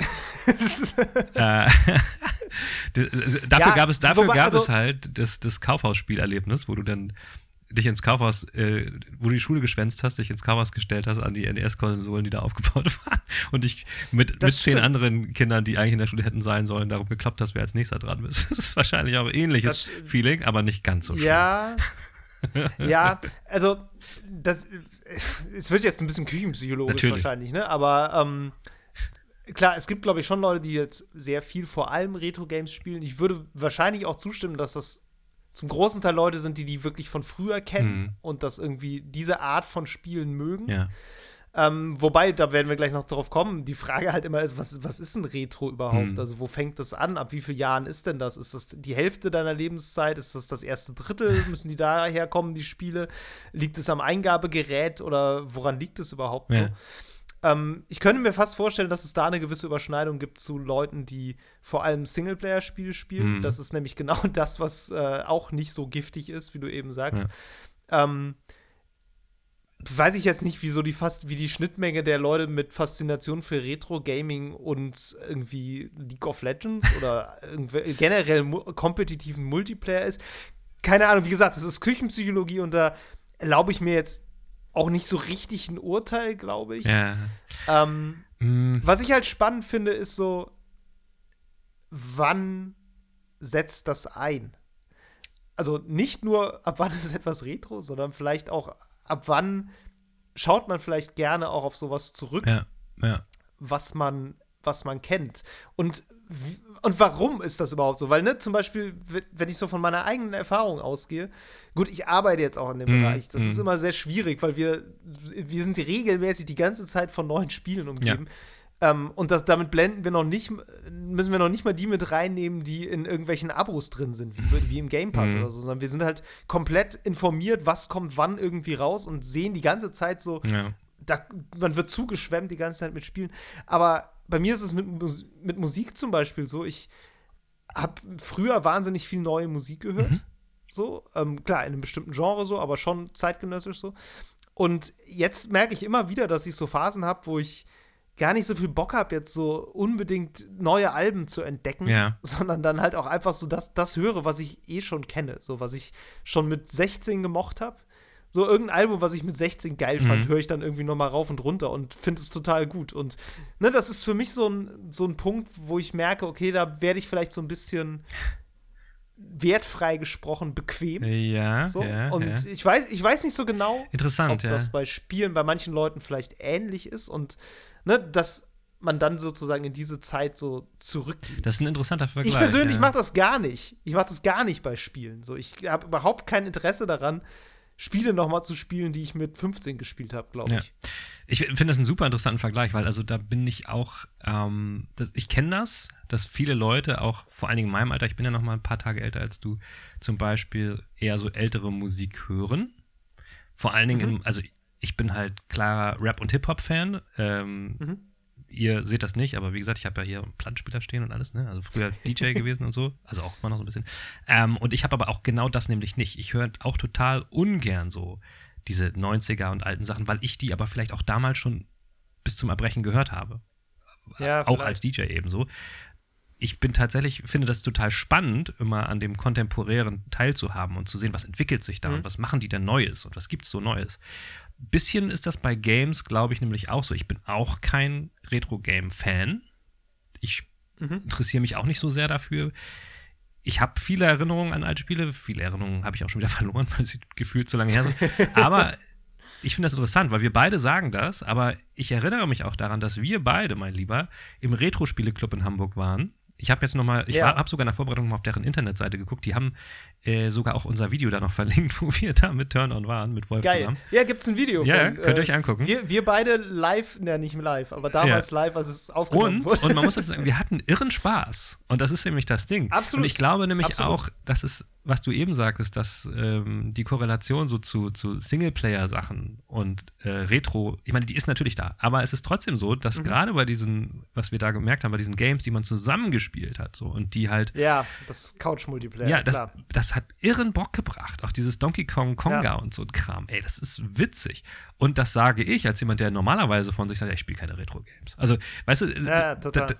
[laughs] äh, [laughs] das- dafür Ja, gab es, dafür wobei, gab also- es halt das, das Kaufhausspielerlebnis, wo du dann dich ins Kaufhaus, äh, wo du die Schule geschwänzt hast, dich ins Kaufhaus gestellt hast an die NES-Konsolen, die da aufgebaut [laughs] waren und dich mit, mit Das zehn stimmt. anderen Kindern, die eigentlich in der Schule hätten sein sollen, darum gekloppt hast, wer als nächster dran ist. Das ist wahrscheinlich auch ein ähnliches Das- Feeling, aber nicht ganz so schlimm. Ja. ja, also das es wird jetzt ein bisschen küchenpsychologisch Natürlich. wahrscheinlich, ne? Aber ähm, klar, es gibt, glaube ich, schon Leute, die jetzt sehr viel vor allem Retro-Games spielen. Ich würde wahrscheinlich auch zustimmen, dass das zum großen Teil Leute sind, die die wirklich von früher kennen Mhm. und das irgendwie diese Art von Spielen mögen. Ja. Ähm, wobei, da werden wir gleich noch darauf kommen, die Frage halt immer ist, was, was ist ein Retro überhaupt? Hm. Also wo fängt das an? Ab wie vielen Jahren ist denn das? Ist das die Hälfte deiner Lebenszeit? Ist das das erste Drittel? [laughs] Müssen die daher kommen, die Spiele? Liegt es am Eingabegerät oder woran liegt es überhaupt so? Ja. Ähm, ich könnte mir fast vorstellen, dass es da eine gewisse Überschneidung gibt zu Leuten, die vor allem Singleplayer-Spiele spielen. Mhm. Das ist nämlich [laughs] genau das, was äh, auch nicht so giftig ist, wie du eben sagst. Ähm, weiß ich jetzt nicht, wieso die fast, wie die Schnittmenge der Leute mit Faszination für Retro-Gaming und irgendwie League of Legends [laughs] oder generell mu kompetitiven Multiplayer ist. Keine Ahnung, wie gesagt, das ist Küchenpsychologie und da erlaube ich mir jetzt auch nicht so richtig ein Urteil, glaube ich. Ja. Ähm, Mm, was ich halt spannend finde, ist so, wann setzt das ein? Also nicht nur, ab wann ist etwas Retro, sondern vielleicht auch, ab wann schaut man vielleicht gerne auch auf sowas zurück, ja, ja. was man, was man kennt. Und, und warum ist das überhaupt so? Weil, ne, zum Beispiel, wenn ich so von meiner eigenen Erfahrung ausgehe, gut, ich arbeite jetzt auch in dem Mhm, Bereich. Das ist mhm. immer sehr schwierig, weil wir, wir sind regelmäßig die ganze Zeit von neuen Spielen umgeben. Ähm, und das, damit blenden wir noch nicht, müssen wir noch nicht mal die mit reinnehmen, die in irgendwelchen Abos drin sind, wie, wie im Game Pass Mhm. oder so, sondern wir sind halt komplett informiert, was kommt wann irgendwie raus und sehen die ganze Zeit so, ja. da, man wird zugeschwemmt die ganze Zeit mit Spielen. Aber bei mir ist es mit, mit Musik zum Beispiel so, ich habe früher wahnsinnig viel neue Musik gehört. Mhm. So, ähm, klar, in einem bestimmten Genre so, aber schon zeitgenössisch so. Und jetzt merke ich immer wieder, dass ich so Phasen habe, wo ich gar nicht so viel Bock habe, jetzt so unbedingt neue Alben zu entdecken, Ja. sondern dann halt auch einfach so das, das höre, was ich eh schon kenne. So, was ich schon mit 16 gemocht habe. So irgendein Album, was ich mit 16 geil fand, Mhm. höre ich dann irgendwie noch mal rauf und runter und finde es total gut. Und ne, das ist für mich so ein, so ein Punkt, wo ich merke, okay, da werde ich vielleicht so ein bisschen wertfrei gesprochen bequem. Ja, So. ja, und ja. ich weiß, ich weiß nicht so genau, Interessant, ob ja. das bei Spielen bei manchen Leuten vielleicht ähnlich ist und ne, dass man dann sozusagen in diese Zeit so zurückgeht. Das ist ein interessanter Vergleich. Ich persönlich ja. mache das gar nicht. Ich mache das gar nicht bei Spielen. So, ich habe überhaupt kein Interesse daran, Spiele noch mal zu spielen, die ich mit 15 gespielt habe, glaube Ja. ich. Ich finde das einen super interessanten Vergleich, weil also da bin ich auch, ähm, das, ich kenne das, dass viele Leute auch, vor allen Dingen in meinem Alter, ich bin ja noch mal ein paar Tage älter als du, zum Beispiel eher so ältere Musik hören. Vor allen Dingen, Mhm. im, also ich bin halt klarer Rap- und Hip-Hop-Fan. Ähm, Mhm. Ihr seht das nicht, aber wie gesagt, ich habe ja hier Plattenspieler stehen und alles, ne? Also früher [laughs] DJ gewesen und so, also auch immer noch so ein bisschen. Ähm, und ich habe aber auch genau das nämlich nicht. Ich höre auch total ungern so diese 90er und alten Sachen, weil ich die aber vielleicht auch damals schon bis zum Erbrechen gehört habe. Ja, auch vielleicht. als DJ ebenso. Ich bin tatsächlich, finde das total spannend, immer an dem kontemporären teilzuhaben und zu sehen, was entwickelt sich da Mhm. und was machen die denn Neues und was gibt's so Neues. Bisschen ist das bei Games, glaube ich, nämlich auch so. Ich bin auch kein Retro-Game-Fan. Ich Mhm. interessiere mich auch nicht so sehr dafür. ich habe viele Erinnerungen an alte Spiele, viele Erinnerungen habe ich auch schon wieder [laughs] verloren, weil sie gefühlt zu lange her sind. Aber [laughs] ich finde das interessant, weil wir beide sagen das, aber ich erinnere mich auch daran, dass wir beide, mein Lieber, im Retro-Spiele-Club in Hamburg waren ich habe jetzt noch mal, ich ja. habe sogar in der Vorbereitung mal auf deren Internetseite geguckt. Die haben äh, sogar auch unser Video da noch [laughs] verlinkt, wo wir da mit Turn On waren, mit Wolf Geil. zusammen. Ja, gibt's ein Video. Ja, von, könnt ihr äh, euch angucken. Wir, wir beide live, ne, nicht live, aber damals ja. live, als es aufgenommen und, wurde. Und man muss jetzt [laughs] sagen, wir hatten irren Spaß. Und das ist nämlich das Ding. Absolut. Und ich glaube nämlich Absolut. auch, dass es was du eben sagtest, dass ähm, die Korrelation so zu, zu Singleplayer-Sachen und äh, Retro, ich meine, die ist natürlich da, aber es ist trotzdem so, dass mhm. gerade bei diesen, was wir da gemerkt haben, bei diesen Games, die man zusammengespielt hat, so und die halt. Ja, das Couch-Multiplayer. Ja, das, das hat irren Bock gebracht. Auch dieses Donkey Kong Konga ja. und so ein Kram. Ey, das ist witzig. Und das sage ich als jemand, der normalerweise von sich sagt, ich spiele keine Retro-Games. Also, weißt du, ja,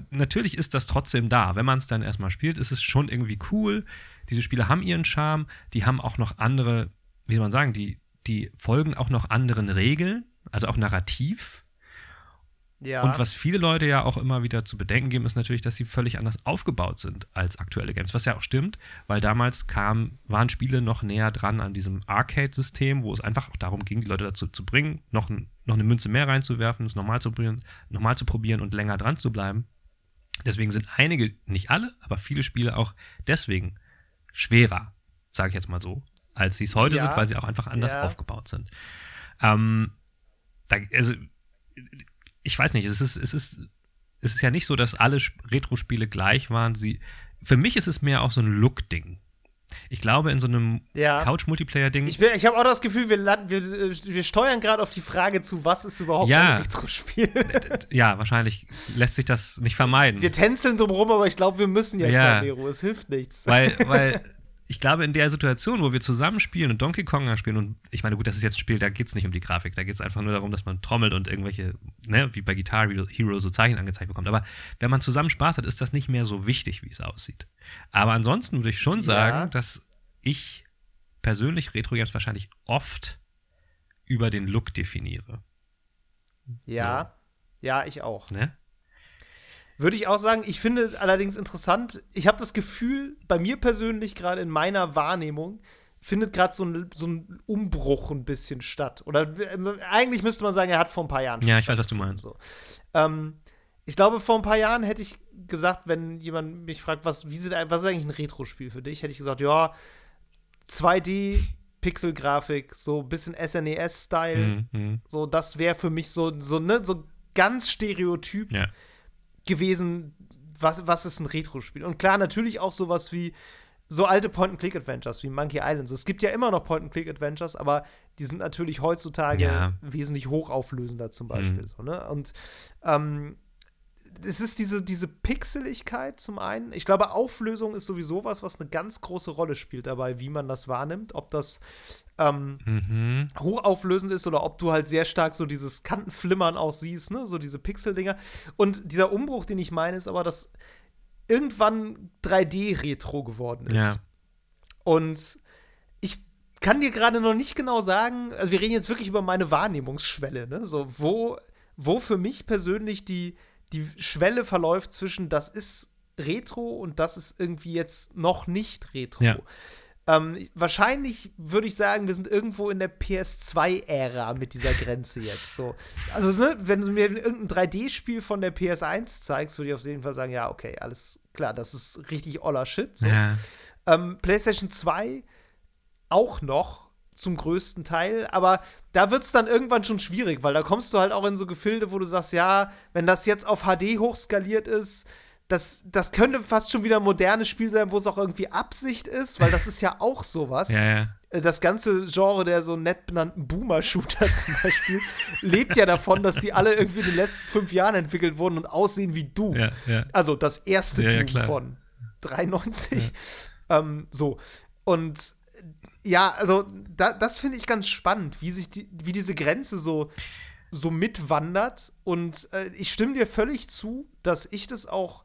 natürlich ist das trotzdem da. Wenn man es dann erstmal spielt, ist es schon irgendwie cool diese Spiele haben ihren Charme, die haben auch noch andere, wie soll man sagen, die, die folgen auch noch anderen Regeln, also auch narrativ. Ja. Und was viele Leute ja auch immer wieder zu bedenken geben, ist natürlich, dass sie völlig anders aufgebaut sind als aktuelle Games. Was ja auch stimmt, weil damals kam, waren Spiele noch näher dran an diesem Arcade-System, wo es einfach auch darum ging, die Leute dazu zu bringen, noch, noch eine Münze mehr reinzuwerfen, es nochmal zu, probieren, nochmal zu probieren und länger dran zu bleiben. Deswegen sind einige, nicht alle, aber viele Spiele auch deswegen schwerer, sage ich jetzt mal so, als sie es heute ja, sind, weil sie auch einfach anders ja. aufgebaut sind. Ähm, da, also, ich weiß nicht, es ist, es ist, es ist ja nicht so, dass alle Retro-Spiele gleich waren. Sie, für mich ist es mehr auch so ein Look-Ding. Ich glaube, in so einem ja. Couch-Multiplayer-Ding. Ich, ich habe auch das Gefühl, wir, landen, wir, wir steuern gerade auf die Frage zu, was ist überhaupt ja. ein Retro-Spiel? ja, wahrscheinlich lässt sich das nicht vermeiden. Wir tänzeln drum rum, aber ich glaube, wir müssen jetzt ja. mal, Nero. Es hilft nichts. Weil, weil [laughs] ich glaube, in der Situation, wo wir zusammen spielen und Donkey Kong spielen, und ich meine, gut, das ist jetzt ein Spiel, da geht es nicht um die Grafik, da geht es einfach nur darum, dass man trommelt und irgendwelche, ne, wie bei Guitar Hero so Zeichen angezeigt bekommt. Aber wenn man zusammen Spaß hat, ist das nicht mehr so wichtig, wie es aussieht. Aber ansonsten würde ich schon sagen, ja. dass ich persönlich Retro-Games wahrscheinlich oft über den Look definiere. Ja, so. ja, ich auch. Ne? Würde ich auch sagen, ich finde es allerdings interessant. Ich habe das Gefühl, bei mir persönlich, gerade in meiner Wahrnehmung, findet gerade so ein, so ein Umbruch ein bisschen statt. Oder äh, eigentlich müsste man sagen, er hat vor ein paar Jahren. Ja, ich weiß, was du meinst. So. Ähm, ich glaube, vor ein paar Jahren hätte ich gesagt, wenn jemand mich fragt, was, wie sind, was ist eigentlich ein Retro-Spiel für dich, hätte ich gesagt, ja, 2D, Pixel-Grafik, so ein bisschen SNES-Style. Mhm. So, das wäre für mich so, so, ne, so ganz stereotyp. Ja gewesen, was, was ist ein Retro-Spiel. Und klar, natürlich auch sowas wie so alte Point-and-Click-Adventures wie Monkey Island. So, es gibt ja immer noch Point-and-Click-Adventures, aber die sind natürlich heutzutage ja. wesentlich hochauflösender zum Beispiel. Mhm. So, ne? Und ähm, es ist diese, diese Pixeligkeit zum einen. Ich glaube, Auflösung ist sowieso was, was eine ganz große Rolle spielt dabei, wie man das wahrnimmt. Ob das ähm, mhm. hochauflösend ist oder ob du halt sehr stark so dieses Kantenflimmern auch siehst, ne? so diese Pixel-Dinger. Und dieser Umbruch, den ich meine, ist aber, dass irgendwann 3D-Retro geworden ist. Ja. Und ich kann dir gerade noch nicht genau sagen, also wir reden jetzt wirklich über meine Wahrnehmungsschwelle, ne? So, wo, wo für mich persönlich die die Schwelle verläuft zwischen, das ist Retro und das ist irgendwie jetzt noch nicht Retro. Ja. Ähm, wahrscheinlich würde ich sagen, wir sind irgendwo in der PS2-Ära mit dieser Grenze jetzt. So. Also, ne, wenn du mir irgendein 3D-Spiel von der PS1 zeigst, würde ich auf jeden Fall sagen, ja, okay, alles klar, das ist richtig oller Shit. So. Ja. Ähm, PlayStation 2 auch noch, zum größten Teil. Aber da wird es dann irgendwann schon schwierig, weil da kommst du halt auch in so Gefilde, wo du sagst, ja, wenn das jetzt auf HD hochskaliert ist, das, das könnte fast schon wieder ein modernes Spiel sein, wo es auch irgendwie Absicht ist, weil das ist ja auch sowas. [laughs] ja, ja. Äh, das ganze Genre der so nett benannten Boomer-Shooter [laughs] zum Beispiel lebt ja davon, dass die alle irgendwie in den letzten fünf Jahren entwickelt wurden und aussehen wie du. Ja. Also das erste Doom von 93. Ähm, so. Und ja, also da, das finde ich ganz spannend, wie sich die, wie diese Grenze so, so mitwandert. Und äh, ich stimme dir völlig zu, dass ich das auch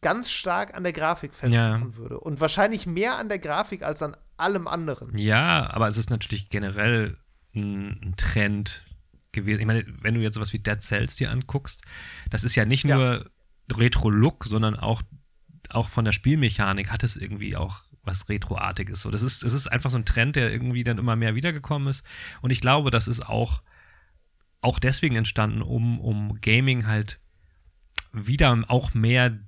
ganz stark an der Grafik festmachen ja. würde. Und wahrscheinlich mehr an der Grafik als an allem anderen. Ja, aber es ist natürlich generell ein, Trend gewesen. Ich meine, wenn du jetzt sowas wie Dead Cells dir anguckst, das ist ja nicht nur ja. Retro-Look, sondern auch auch von der Spielmechanik hat es irgendwie auch was Retroartiges. So, das ist, es ist einfach so ein Trend, der irgendwie dann immer mehr wiedergekommen ist. Und ich glaube, das ist auch, auch deswegen entstanden, um, um Gaming halt wieder auch mehr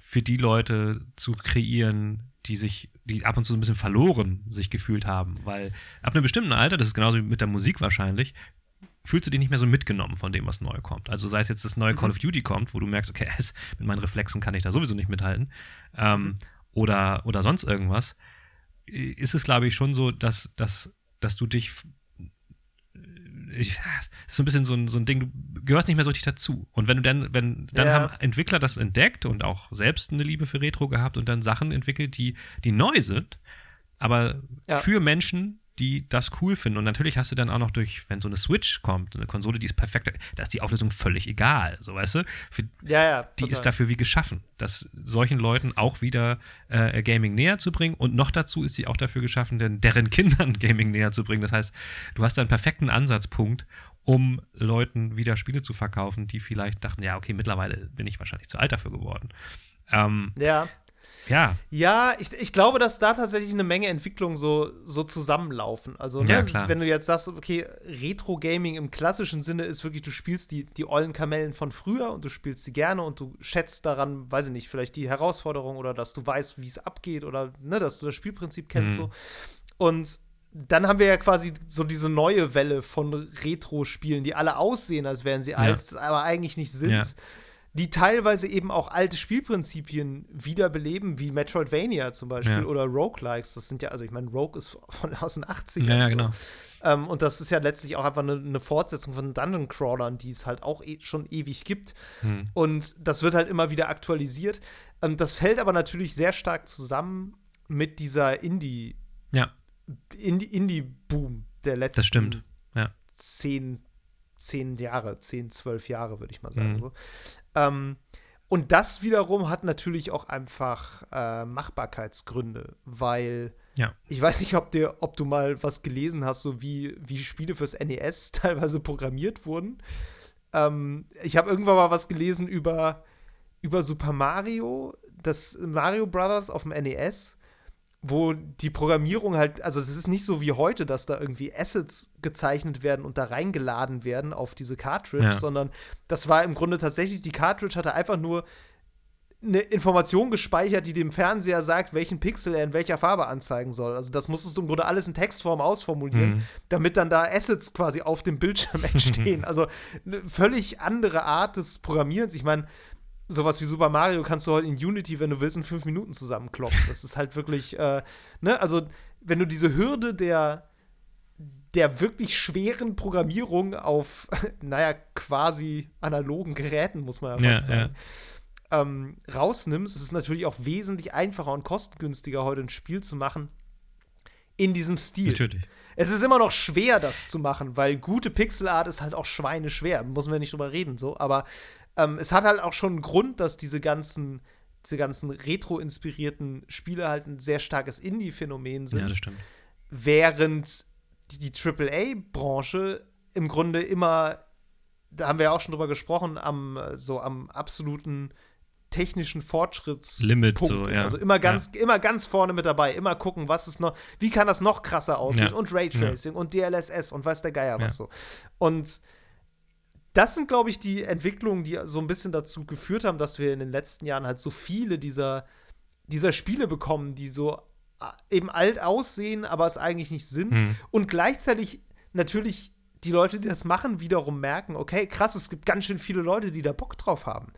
für die Leute zu kreieren, die sich, die ab und zu so ein bisschen verloren sich gefühlt haben. Weil ab einem bestimmten Alter, das ist genauso wie mit der Musik wahrscheinlich, fühlst du dich nicht mehr so mitgenommen von dem, was neu kommt. Also sei es jetzt das neue mhm. Call of Duty kommt, wo du merkst, okay, [laughs] mit meinen Reflexen kann ich da sowieso nicht mithalten. Ähm. Oder, oder sonst irgendwas, ist es, glaube ich, schon so, dass, dass, dass du dich ich, das ist so ein bisschen so ein, so ein Ding, du gehörst nicht mehr so richtig dazu. Und wenn du dann, wenn, dann ja. haben Entwickler das entdeckt und auch selbst eine Liebe für Retro gehabt und dann Sachen entwickelt, die, die neu sind, aber ja. für Menschen, die das cool finden. Und natürlich hast du dann auch noch durch, wenn so eine Switch kommt, eine Konsole, die ist perfekt, da ist die Auflösung völlig egal, so weißt du? Für, ja, ja. Die total. ist dafür wie geschaffen, dass solchen Leuten auch wieder äh, Gaming näher zu bringen. Und noch dazu ist sie auch dafür geschaffen, denn deren [laughs] Kindern Gaming näher zu bringen. Das heißt, du hast da einen perfekten Ansatzpunkt, um Leuten wieder Spiele zu verkaufen, die vielleicht dachten, ja, okay, mittlerweile bin ich wahrscheinlich zu alt dafür geworden. Ähm, ja. Ja. Ja, ich, ich glaube, dass da tatsächlich eine Menge Entwicklungen so, so zusammenlaufen. Also, ne, ja, wenn du jetzt sagst, okay, Retro-Gaming im klassischen Sinne ist wirklich, du spielst die, die ollen Kamellen von früher und du spielst sie gerne und du schätzt daran, weiß ich nicht, vielleicht die Herausforderung oder dass du weißt, wie es abgeht oder ne, dass du das Spielprinzip kennst. Mhm. So. Und dann haben wir ja quasi so diese neue Welle von Retro-Spielen, die alle aussehen, als wären sie ja. alt, aber eigentlich nicht sind. Ja die teilweise eben auch alte Spielprinzipien wiederbeleben, wie Metroidvania zum Beispiel ja. oder Roguelikes. Das sind ja, also ich meine, Rogue ist [laughs] von aus den 80ern. Ja, ja so. genau. Ähm, und das ist ja letztlich auch einfach eine, eine Fortsetzung von Dungeon Crawlern, die es halt auch e schon ewig gibt. Hm. Und das wird halt immer wieder aktualisiert. Ähm, das fällt aber natürlich sehr stark zusammen mit dieser Indie- ja. Indie-Boom der letzten das stimmt. Ja. zehn, zehn Jahre, zehn, zwölf Jahre, würde ich mal sagen. Mhm. So. Ähm, und das wiederum hat natürlich auch einfach äh, Machbarkeitsgründe, weil ja. ich weiß nicht, ob, dir, ob du mal was gelesen hast, so wie, wie Spiele fürs NES [laughs] teilweise programmiert wurden. Ähm, ich habe irgendwann mal was gelesen über, über Super Mario, das Mario Brothers auf dem NES wo die Programmierung halt, also es ist nicht so wie heute, dass da irgendwie Assets gezeichnet werden und da reingeladen werden auf diese Cartridge, ja. sondern das war im Grunde tatsächlich, die Cartridge hatte einfach nur eine Information gespeichert, die dem Fernseher sagt, welchen Pixel er in welcher Farbe anzeigen soll. Also das musstest du im Grunde alles in Textform ausformulieren, mhm. damit dann da Assets quasi auf dem Bildschirm [laughs] entstehen. [laughs] also eine völlig andere Art des Programmierens. Ich meine, sowas wie Super Mario kannst du heute in Unity, wenn du willst, in fünf Minuten zusammenkloppen. Das ist halt wirklich, äh, ne, also wenn du diese Hürde der, der wirklich schweren Programmierung auf, [laughs] naja, quasi analogen Geräten, muss man ja fast ja, sagen, ja. Ähm, rausnimmst, ist es natürlich auch wesentlich einfacher und kostengünstiger, heute ein Spiel zu machen in diesem Stil. Natürlich. Es ist immer noch schwer, das zu machen, weil gute Pixelart ist halt auch schweineschwer. Muss man nicht drüber reden, so. Aber ähm, es hat halt auch schon einen Grund, dass diese ganzen, diese ganzen retro-inspirierten Spiele halt ein sehr starkes Indie-Phänomen sind. Ja, das stimmt. Während die, die AAA-Branche im Grunde immer, da haben wir ja auch schon drüber gesprochen, am so am absoluten technischen Fortschrittslimit so, ja. Also immer ganz, ja. immer ganz vorne mit dabei, immer gucken, was ist noch, wie kann das noch krasser aussehen ja. und Raytracing und DLSS und weiß der Geier was so. Und das sind, glaube ich, die Entwicklungen, die so ein bisschen dazu geführt haben, dass wir in den letzten Jahren halt so viele dieser, dieser Spiele bekommen, die so äh, eben alt aussehen, aber es eigentlich nicht sind. Mhm. Und gleichzeitig natürlich die Leute, die das machen, wiederum merken, okay, krass, es gibt ganz schön viele Leute, die da Bock drauf haben.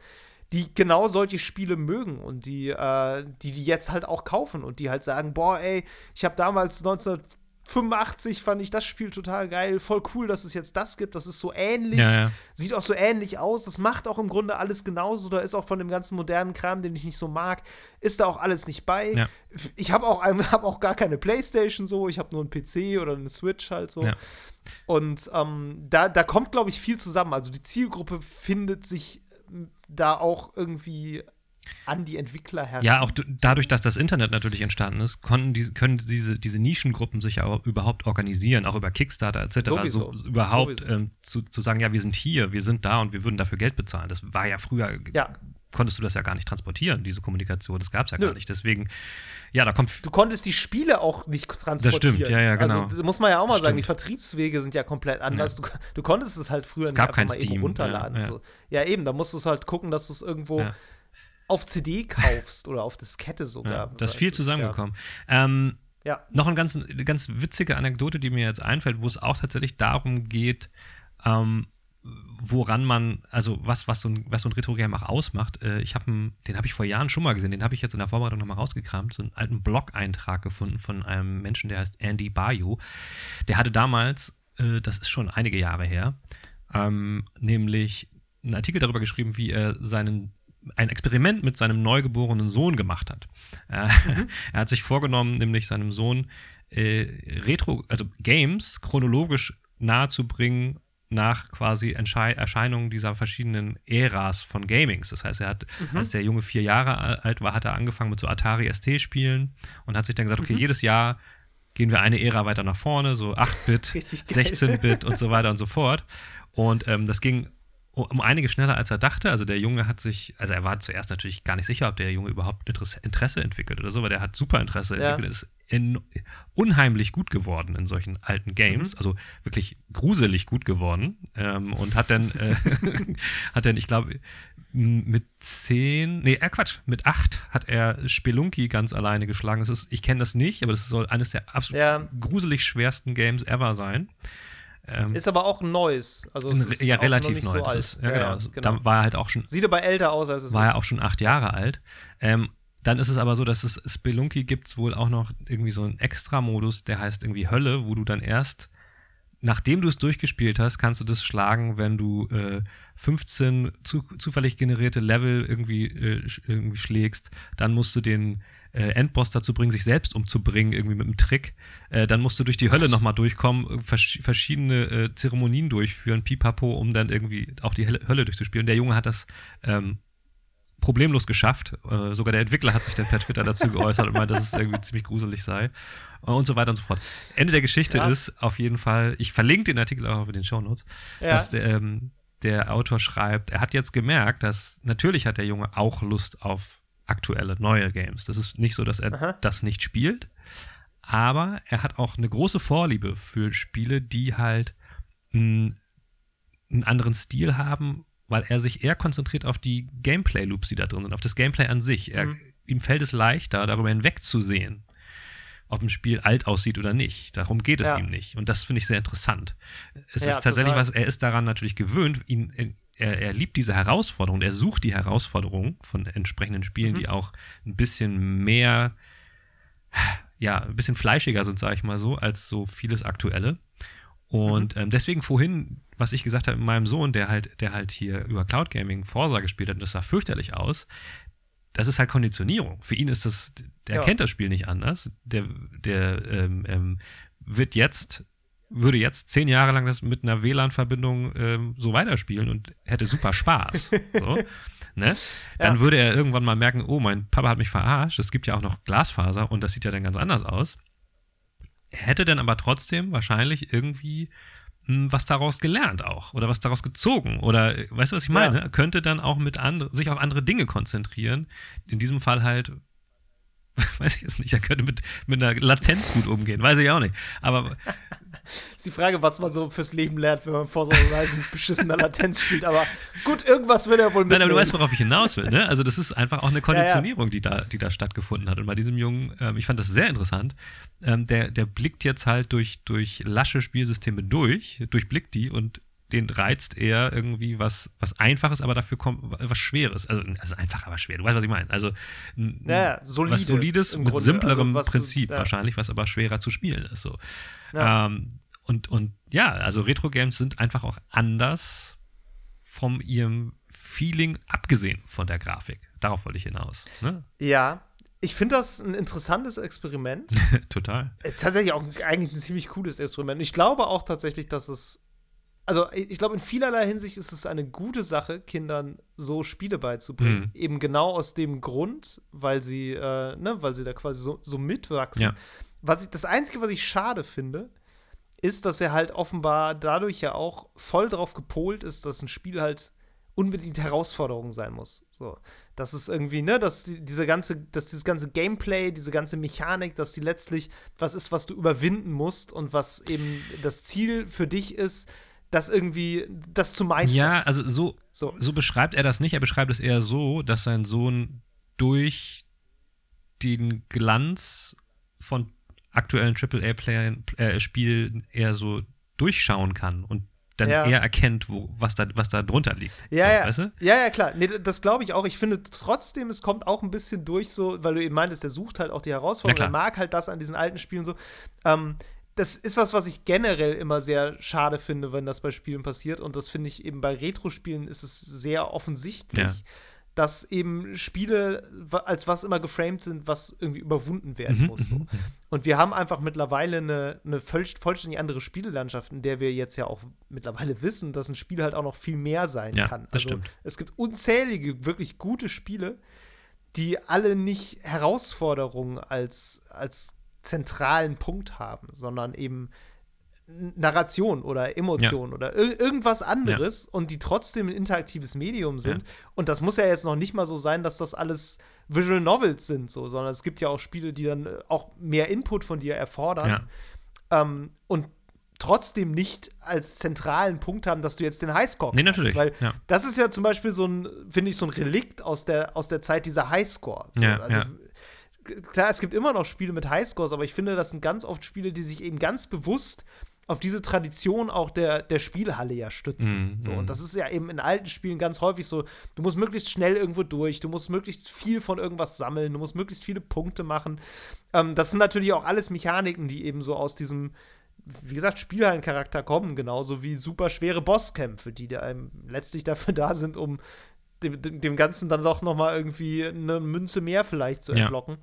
Die genau solche Spiele mögen und die, äh, die die jetzt halt auch kaufen und die halt sagen, boah, ey, ich habe damals 19 85 fand ich das Spiel total geil. Voll cool, dass es jetzt das gibt. Das ist so ähnlich. Ja, ja. Sieht auch so ähnlich aus. Das macht auch im Grunde alles genauso. Da ist auch von dem ganzen modernen Kram, den ich nicht so mag, ist da auch alles nicht bei. Ja. Ich habe auch, [laughs] hab auch gar keine Playstation so. Ich habe nur einen PC oder eine Switch halt so. Und ähm, da, da kommt, glaube ich, viel zusammen. Also die Zielgruppe findet sich da auch irgendwie an die Entwickler heran. Ja, auch dadurch, dass das Internet natürlich entstanden ist, konnten die, können diese, diese Nischengruppen sich auch überhaupt organisieren, auch über Kickstarter etc. Sowieso. So, überhaupt ähm, zu, zu sagen, ja, wir sind hier, wir sind da und wir würden dafür Geld bezahlen. Das war ja früher ja. konntest du das ja gar nicht transportieren, diese Kommunikation. Das gab es ja Nö. gar nicht. Deswegen, ja, da kommt. Du konntest die Spiele auch nicht transportieren. Das stimmt, ja, ja, genau. Also, das muss man ja auch mal Das sagen, die stimmt. Vertriebswege sind ja komplett anders. Du, du konntest es halt früher Es gab nicht einfach mal Steam, eben runterladen. ja, Ja, ja. So. ja, eben, da musst du es halt gucken, dass du es irgendwo Ja. Auf CD kaufst oder auf Diskette sogar. Ja, da ist viel zusammengekommen. Ähm, Ja, Noch ein ganz, eine ganz witzige Anekdote, die mir jetzt einfällt, wo es auch tatsächlich darum geht, ähm, woran man, also was, was so ein, was so ein Retro-Game auch ausmacht. Äh, ich habe den habe ich vor Jahren schon mal gesehen, den habe ich jetzt in der Vorbereitung nochmal rausgekramt, so einen alten Blog-Eintrag gefunden von einem Menschen, der heißt Andy Bayou. Der hatte damals, äh, das ist schon einige Jahre her, ähm, nämlich einen Artikel darüber geschrieben, wie er seinen ein Experiment mit seinem neugeborenen Sohn gemacht hat. Äh, [laughs] Er hat sich vorgenommen, nämlich seinem Sohn äh, Retro, also Games chronologisch nahezubringen nach quasi Entschei Erscheinungen dieser verschiedenen Äras von Gamings. Das heißt, er hat, als der Junge vier Jahre al- alt war, hat er angefangen mit so Atari ST-Spielen und hat sich dann gesagt, okay, jedes Jahr gehen wir eine Ära weiter nach vorne, so 8-Bit, [laughs] Richtig geil. 16-Bit und so weiter und so fort. Und ähm, das ging um- einige schneller, als er dachte. Also der Junge hat sich, also er war zuerst natürlich gar nicht sicher, ob der Junge überhaupt Interesse, entwickelt oder so, weil der hat super Interesse Ja. entwickelt, ist in, unheimlich gut geworden in solchen alten Games, also wirklich gruselig gut geworden ähm, und hat dann, äh, [laughs] hat dann, ich glaube, mit zehn, nee, äh, Quatsch, mit acht hat er Spelunky ganz alleine geschlagen. Das ist, ich kenne das nicht, aber das soll eines der absolut Ja. gruselig schwersten Games ever sein. Ähm, ist aber auch ein neues. Also es ja, relativ neu. So ist, ja, genau. Das- genau. Da war er halt auch schon, Sieht aber älter aus, als es war ist. er auch schon acht Jahre alt. Ähm, dann ist es aber so, dass es Spelunky gibt es wohl auch noch irgendwie so einen Extra-Modus, der heißt irgendwie Hölle, wo du dann erst, nachdem du es durchgespielt hast, kannst du das schlagen, wenn du äh, 15 zu, zufällig generierte Level irgendwie, äh, irgendwie schlägst. Dann musst du den äh, Endboss dazu bringen, sich selbst umzubringen, irgendwie mit einem Trick. Äh, dann musst du durch die Hölle nochmal durchkommen, äh, vers verschiedene äh, Zeremonien durchführen, pipapo, um dann irgendwie auch die Hölle, Hölle durchzuspielen. Der Junge hat das ähm, problemlos geschafft. Äh, sogar der Entwickler hat sich dann per Twitter dazu geäußert und meint, dass es irgendwie ziemlich gruselig sei. Äh, und so weiter und so fort. Ende der Geschichte Krass. ist auf jeden Fall, ich verlinke den Artikel auch in den Shownotes, Ja. dass der, ähm, der Autor schreibt, er hat jetzt gemerkt, dass natürlich hat der Junge auch Lust auf aktuelle, neue Games. Das ist nicht so, dass er Aha. das nicht spielt, aber er hat auch eine große Vorliebe für Spiele, die halt mh, einen anderen Stil haben, weil er sich eher konzentriert auf die Gameplay-Loops, die da drin sind, auf das Gameplay an sich. Er, Mhm. Ihm fällt es leichter, darüber hinwegzusehen, ob ein Spiel alt aussieht oder nicht. Darum geht es Ja. ihm nicht. Und das finde ich sehr interessant. Es Ja, ist tatsächlich total. was, er ist daran natürlich gewöhnt, ihn, er, er liebt diese Herausforderung, er sucht die Herausforderung von entsprechenden Spielen, Mhm. die auch ein bisschen mehr, ja, ein bisschen fleischiger sind, sage ich mal so, als so vieles Aktuelle. Und Mhm. ähm, deswegen vorhin, was ich gesagt habe mit meinem Sohn, der halt, der halt hier über Cloud Gaming Forza gespielt hat, und das sah fürchterlich aus. Das ist halt Konditionierung. Für ihn ist das, der Ja. kennt das Spiel nicht anders. Der, der ähm, ähm, wird jetzt, würde jetzt zehn Jahre lang das mit einer WLAN-Verbindung ähm, so weiterspielen und hätte super Spaß. so, ne? [laughs] Dann Ja. würde er irgendwann mal merken, oh, mein Papa hat mich verarscht. Es gibt ja auch noch Glasfaser und das sieht ja dann ganz anders aus. Er hätte dann aber trotzdem wahrscheinlich irgendwie mh, was daraus gelernt auch oder was daraus gezogen oder äh, weißt du, was ich meine? Ja. Er könnte dann auch mit andere, sich auf andere Dinge konzentrieren. In diesem Fall halt, [laughs] weiß ich jetzt nicht, er könnte mit, mit einer Latenz gut umgehen, weiß ich auch nicht. Aber [laughs] Ist die Frage, was man so fürs Leben lernt, wenn man vor so einer Horizon beschissener Latenz spielt. Aber gut, irgendwas wird er wohl Nein, mitnehmen. aber du weißt, worauf ich hinaus will. Ne? Also das ist einfach auch eine [laughs] Konditionierung, Die, da, die da stattgefunden hat. Und bei diesem Jungen, ähm, ich fand das sehr interessant, ähm, der, der blickt jetzt halt durch, durch lasche Spielsysteme durch, durchblickt die und den reizt eher irgendwie was, was Einfaches, aber dafür kommt was Schweres. Also, also einfach, aber schwer. Du weißt, was ich meine. Also n- Ja, solide was Solides mit Grunde. simplerem Also, was du- Prinzip ja. wahrscheinlich, was aber schwerer zu spielen ist. So. Ja. Ähm, und, und ja, also Retro-Games sind einfach auch anders vom ihrem Feeling, abgesehen von der Grafik. Darauf wollte ich hinaus. Ne? Ja, ich finde das ein interessantes Experiment. [laughs] Total. Äh, tatsächlich auch ein, eigentlich ein ziemlich cooles Experiment. Ich glaube auch tatsächlich, dass es. Also, ich glaube, in vielerlei Hinsicht ist es eine gute Sache, Kindern so Spiele beizubringen. Mhm. Eben genau aus dem Grund, weil sie, äh, ne, weil sie da quasi so, so mitwachsen. Ja. Was ich, das Einzige, was ich schade finde, ist, dass er halt offenbar dadurch ja auch voll drauf gepolt ist, dass ein Spiel halt unbedingt Herausforderung sein muss. So, das ist irgendwie, ne, dass die, diese ganze, dass dieses ganze Gameplay, diese ganze Mechanik, dass die letztlich was ist, was du überwinden musst und was eben das Ziel für dich ist, das irgendwie, das zu meistern. Ja, also so, so. so beschreibt er das nicht. Er beschreibt es eher so, dass sein Sohn durch den Glanz von aktuellen AAA-Spielen äh, eher so durchschauen kann und dann ja. eher erkennt, wo, was, da, was da drunter liegt. Ja, so, ja. Weißt du? ja, ja, klar. Nee, das glaube ich auch. Ich finde trotzdem, es kommt auch ein bisschen durch, so, weil du eben meintest, der sucht halt auch die Herausforderung, er mag halt das an diesen alten Spielen so. Ähm, das ist was, was ich generell immer sehr schade finde, wenn das bei Spielen passiert. Und das finde ich eben bei Retro-Spielen ist es sehr offensichtlich. Ja dass eben Spiele als was immer geframed sind, was irgendwie überwunden werden mhm, muss. So. Mhm, und wir haben einfach mittlerweile eine, eine vollständig andere Spielelandschaft, in der wir jetzt ja auch mittlerweile wissen, dass ein Spiel halt auch noch viel mehr sein ja, kann. Das also stimmt. es gibt unzählige, wirklich gute Spiele, die alle nicht Herausforderungen als, als zentralen Punkt haben, sondern eben Narration oder Emotion ja. oder ir irgendwas anderes ja. und die trotzdem ein interaktives Medium sind. Ja. Und das muss ja jetzt noch nicht mal so sein, dass das alles Visual Novels sind, so, sondern es gibt ja auch Spiele, die dann auch mehr Input von dir erfordern ähm, und trotzdem nicht als zentralen Punkt haben, dass du jetzt den Highscore Nee, natürlich. Weil das ist ja zum Beispiel so ein, finde ich, so ein Relikt aus der, aus der Zeit dieser Highscore. So, also, klar, es gibt immer noch Spiele mit Highscores, aber ich finde, das sind ganz oft Spiele, die sich eben ganz bewusst auf diese Tradition auch der, der Spielhalle ja stützen. Mm, so, und mhm. das ist ja eben in alten Spielen ganz häufig so, du musst möglichst schnell irgendwo durch, du musst möglichst viel von irgendwas sammeln, du musst möglichst viele Punkte machen. Ähm, das sind natürlich auch alles Mechaniken, die eben so aus diesem, wie gesagt, Spielhallencharakter kommen, genauso wie super schwere Bosskämpfe, die einem letztlich dafür [laughs] da sind, um dem, dem Ganzen dann doch noch mal irgendwie eine Münze mehr vielleicht zu entlocken. Ja.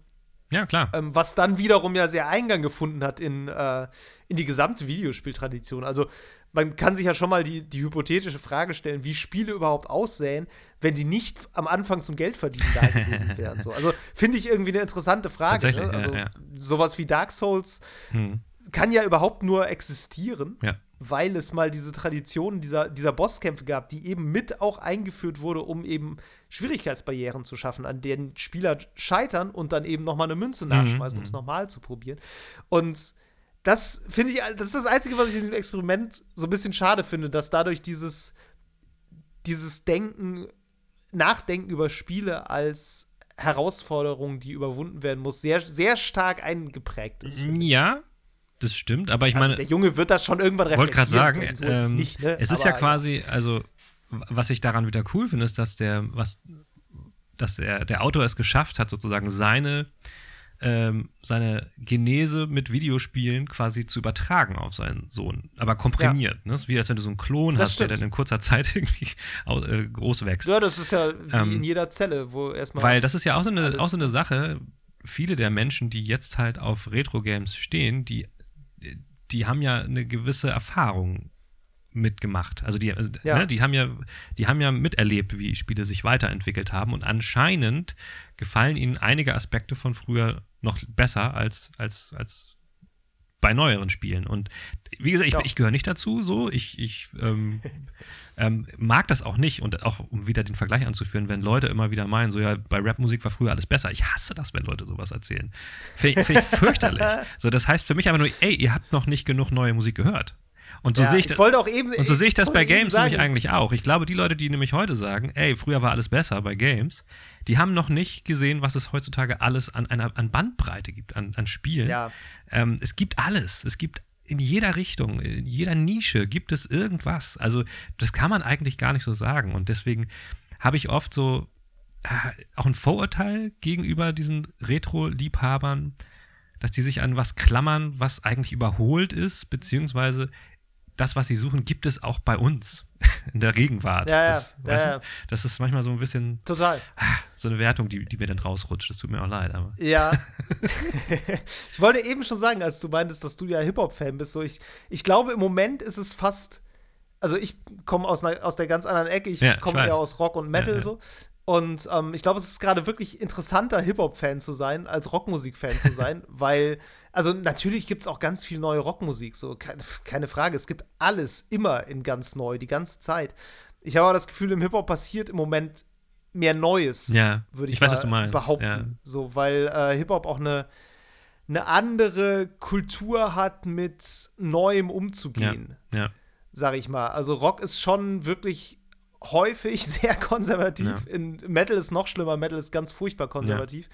Ja, klar. Ähm, was dann wiederum ja sehr Eingang gefunden hat in, äh, in die gesamte Videospieltradition. Also man kann sich ja schon mal die, die hypothetische Frage stellen, wie Spiele überhaupt aussehen, wenn die nicht am Anfang zum Geldverdienen da gewesen [laughs] wären. So. Also finde ich irgendwie eine interessante Frage. Ne? Also ja, ja. sowas wie Dark Souls hm. kann ja überhaupt nur existieren. Ja weil es mal diese Tradition dieser, dieser Bosskämpfe gab, die eben mit auch eingeführt wurde, um eben Schwierigkeitsbarrieren zu schaffen, an denen Spieler scheitern und dann eben nochmal eine Münze mhm, nachschmeißen, mhm. um es nochmal zu probieren. Und das finde ich, das ist das Einzige, was ich in diesem Experiment so ein bisschen schade finde, dass dadurch dieses, dieses Denken, Nachdenken über Spiele als Herausforderung, die überwunden werden muss, sehr, sehr stark eingeprägt ist. Ja, das stimmt, aber ich also meine. Der Junge wird das schon irgendwann reflektieren. Wollte gerade sagen, so ähm, ist es, nicht, ne? es ist aber, ja quasi, also, was ich daran wieder cool finde, ist, dass der, was, dass er, der Autor es geschafft hat, sozusagen seine, ähm, seine Genese mit Videospielen quasi zu übertragen auf seinen Sohn, aber komprimiert. Ja. Ne? Das ist wie als wenn du so einen Klon das hast, stimmt. der dann in kurzer Zeit [laughs] irgendwie äh, groß wächst. Ja, das ist ja wie ähm, in jeder Zelle, wo erstmal. Weil das ist ja auch so eine, auch so eine Sache. Viele der Menschen, die jetzt halt auf Retro-Games stehen, die die haben ja eine gewisse Erfahrung mitgemacht. Also die, also, ja. ne, die haben ja, die haben ja miterlebt, wie Spiele sich weiterentwickelt haben und anscheinend gefallen ihnen einige Aspekte von früher noch besser als, als, als bei neueren Spielen. Und wie gesagt, ich, ich gehöre nicht dazu, so. Ich, ich ähm, ähm, mag das auch nicht. Und auch, um wieder den Vergleich anzuführen, wenn Leute immer wieder meinen, so ja, bei Rapmusik war früher alles besser. Ich hasse das, wenn Leute sowas erzählen. Finde find ich fürchterlich. [laughs] so, das heißt für mich aber nur, ey, ihr habt noch nicht genug neue Musik gehört. Und so ja, sehe ich, ich eben, und so sehe ich das bei Games nämlich eigentlich auch. Ich glaube, die Leute, die nämlich heute sagen, ey, früher war alles besser bei Games, die haben noch nicht gesehen, was es heutzutage alles an, an, an Bandbreite gibt, an, an Spielen. Ja. Ähm, es gibt alles. Es gibt in jeder Richtung, in jeder Nische gibt es irgendwas. Also, das kann man eigentlich gar nicht so sagen. Und deswegen habe ich oft so äh, auch ein Vorurteil gegenüber diesen Retro-Liebhabern, dass die sich an was klammern, was eigentlich überholt ist, beziehungsweise das, was sie suchen, gibt es auch bei uns [laughs] in der Gegenwart. Ja, ja, das, ja, ja. das ist manchmal so ein bisschen. Total. [sighs] So eine Wertung, die, die mir dann rausrutscht. Das tut mir auch leid. Aber. Ja. [laughs] ich wollte eben schon sagen, als du meintest, dass du ja Hip-Hop-Fan bist, so ich, ich glaube, im Moment ist es fast. Also, ich komme aus, aus der ganz anderen Ecke. Ich ja, komme eher aus Rock und Metal so. Und ähm, ich glaube, es ist gerade wirklich interessanter, Hip-Hop-Fan zu sein, als Rockmusik-Fan zu sein, [laughs] weil, also natürlich gibt es auch ganz viel neue Rockmusik, so keine, keine, Frage. Es gibt alles immer in ganz neu, die ganze Zeit. Ich habe aber das Gefühl, im Hip-Hop passiert im Moment mehr Neues, Ja, würde ich, ich weiß, mal behaupten. ja. So, weil äh, Hip-Hop auch eine, eine andere Kultur hat, mit Neuem umzugehen, ja. sage ich mal. Also Rock ist schon wirklich häufig [laughs] sehr konservativ. Ja. In Metal ist noch schlimmer. Metal ist ganz furchtbar konservativ.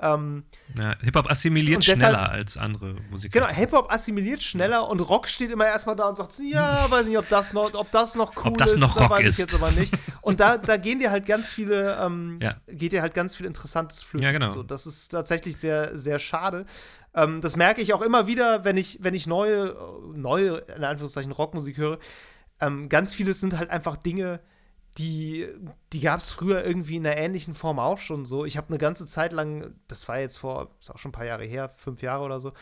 Ähm, ja. Hip-Hop assimiliert deshalb- schneller als andere Musik. Genau, Hip-Hop assimiliert schneller und Rock steht immer erstmal da und sagt, ja, [laughs] weiß nicht, ob das noch, ob das noch cool Ob das ist, noch Rock weiß ist. ich jetzt aber nicht. Und da, da gehen dir halt ganz viele, ähm, Ja. geht dir halt ganz viel Interessantes flöten. Ja, genau. So, das ist tatsächlich sehr, sehr schade. Ähm, das merke ich auch immer wieder, wenn ich, wenn ich neue, neue, in Anführungszeichen, Rockmusik höre. Ähm, ganz vieles sind halt einfach Dinge, die, die gab es früher irgendwie in einer ähnlichen Form auch schon so. Ich habe eine ganze Zeit lang, das war jetzt vor, ist auch schon ein paar Jahre her, fünf Jahre oder so,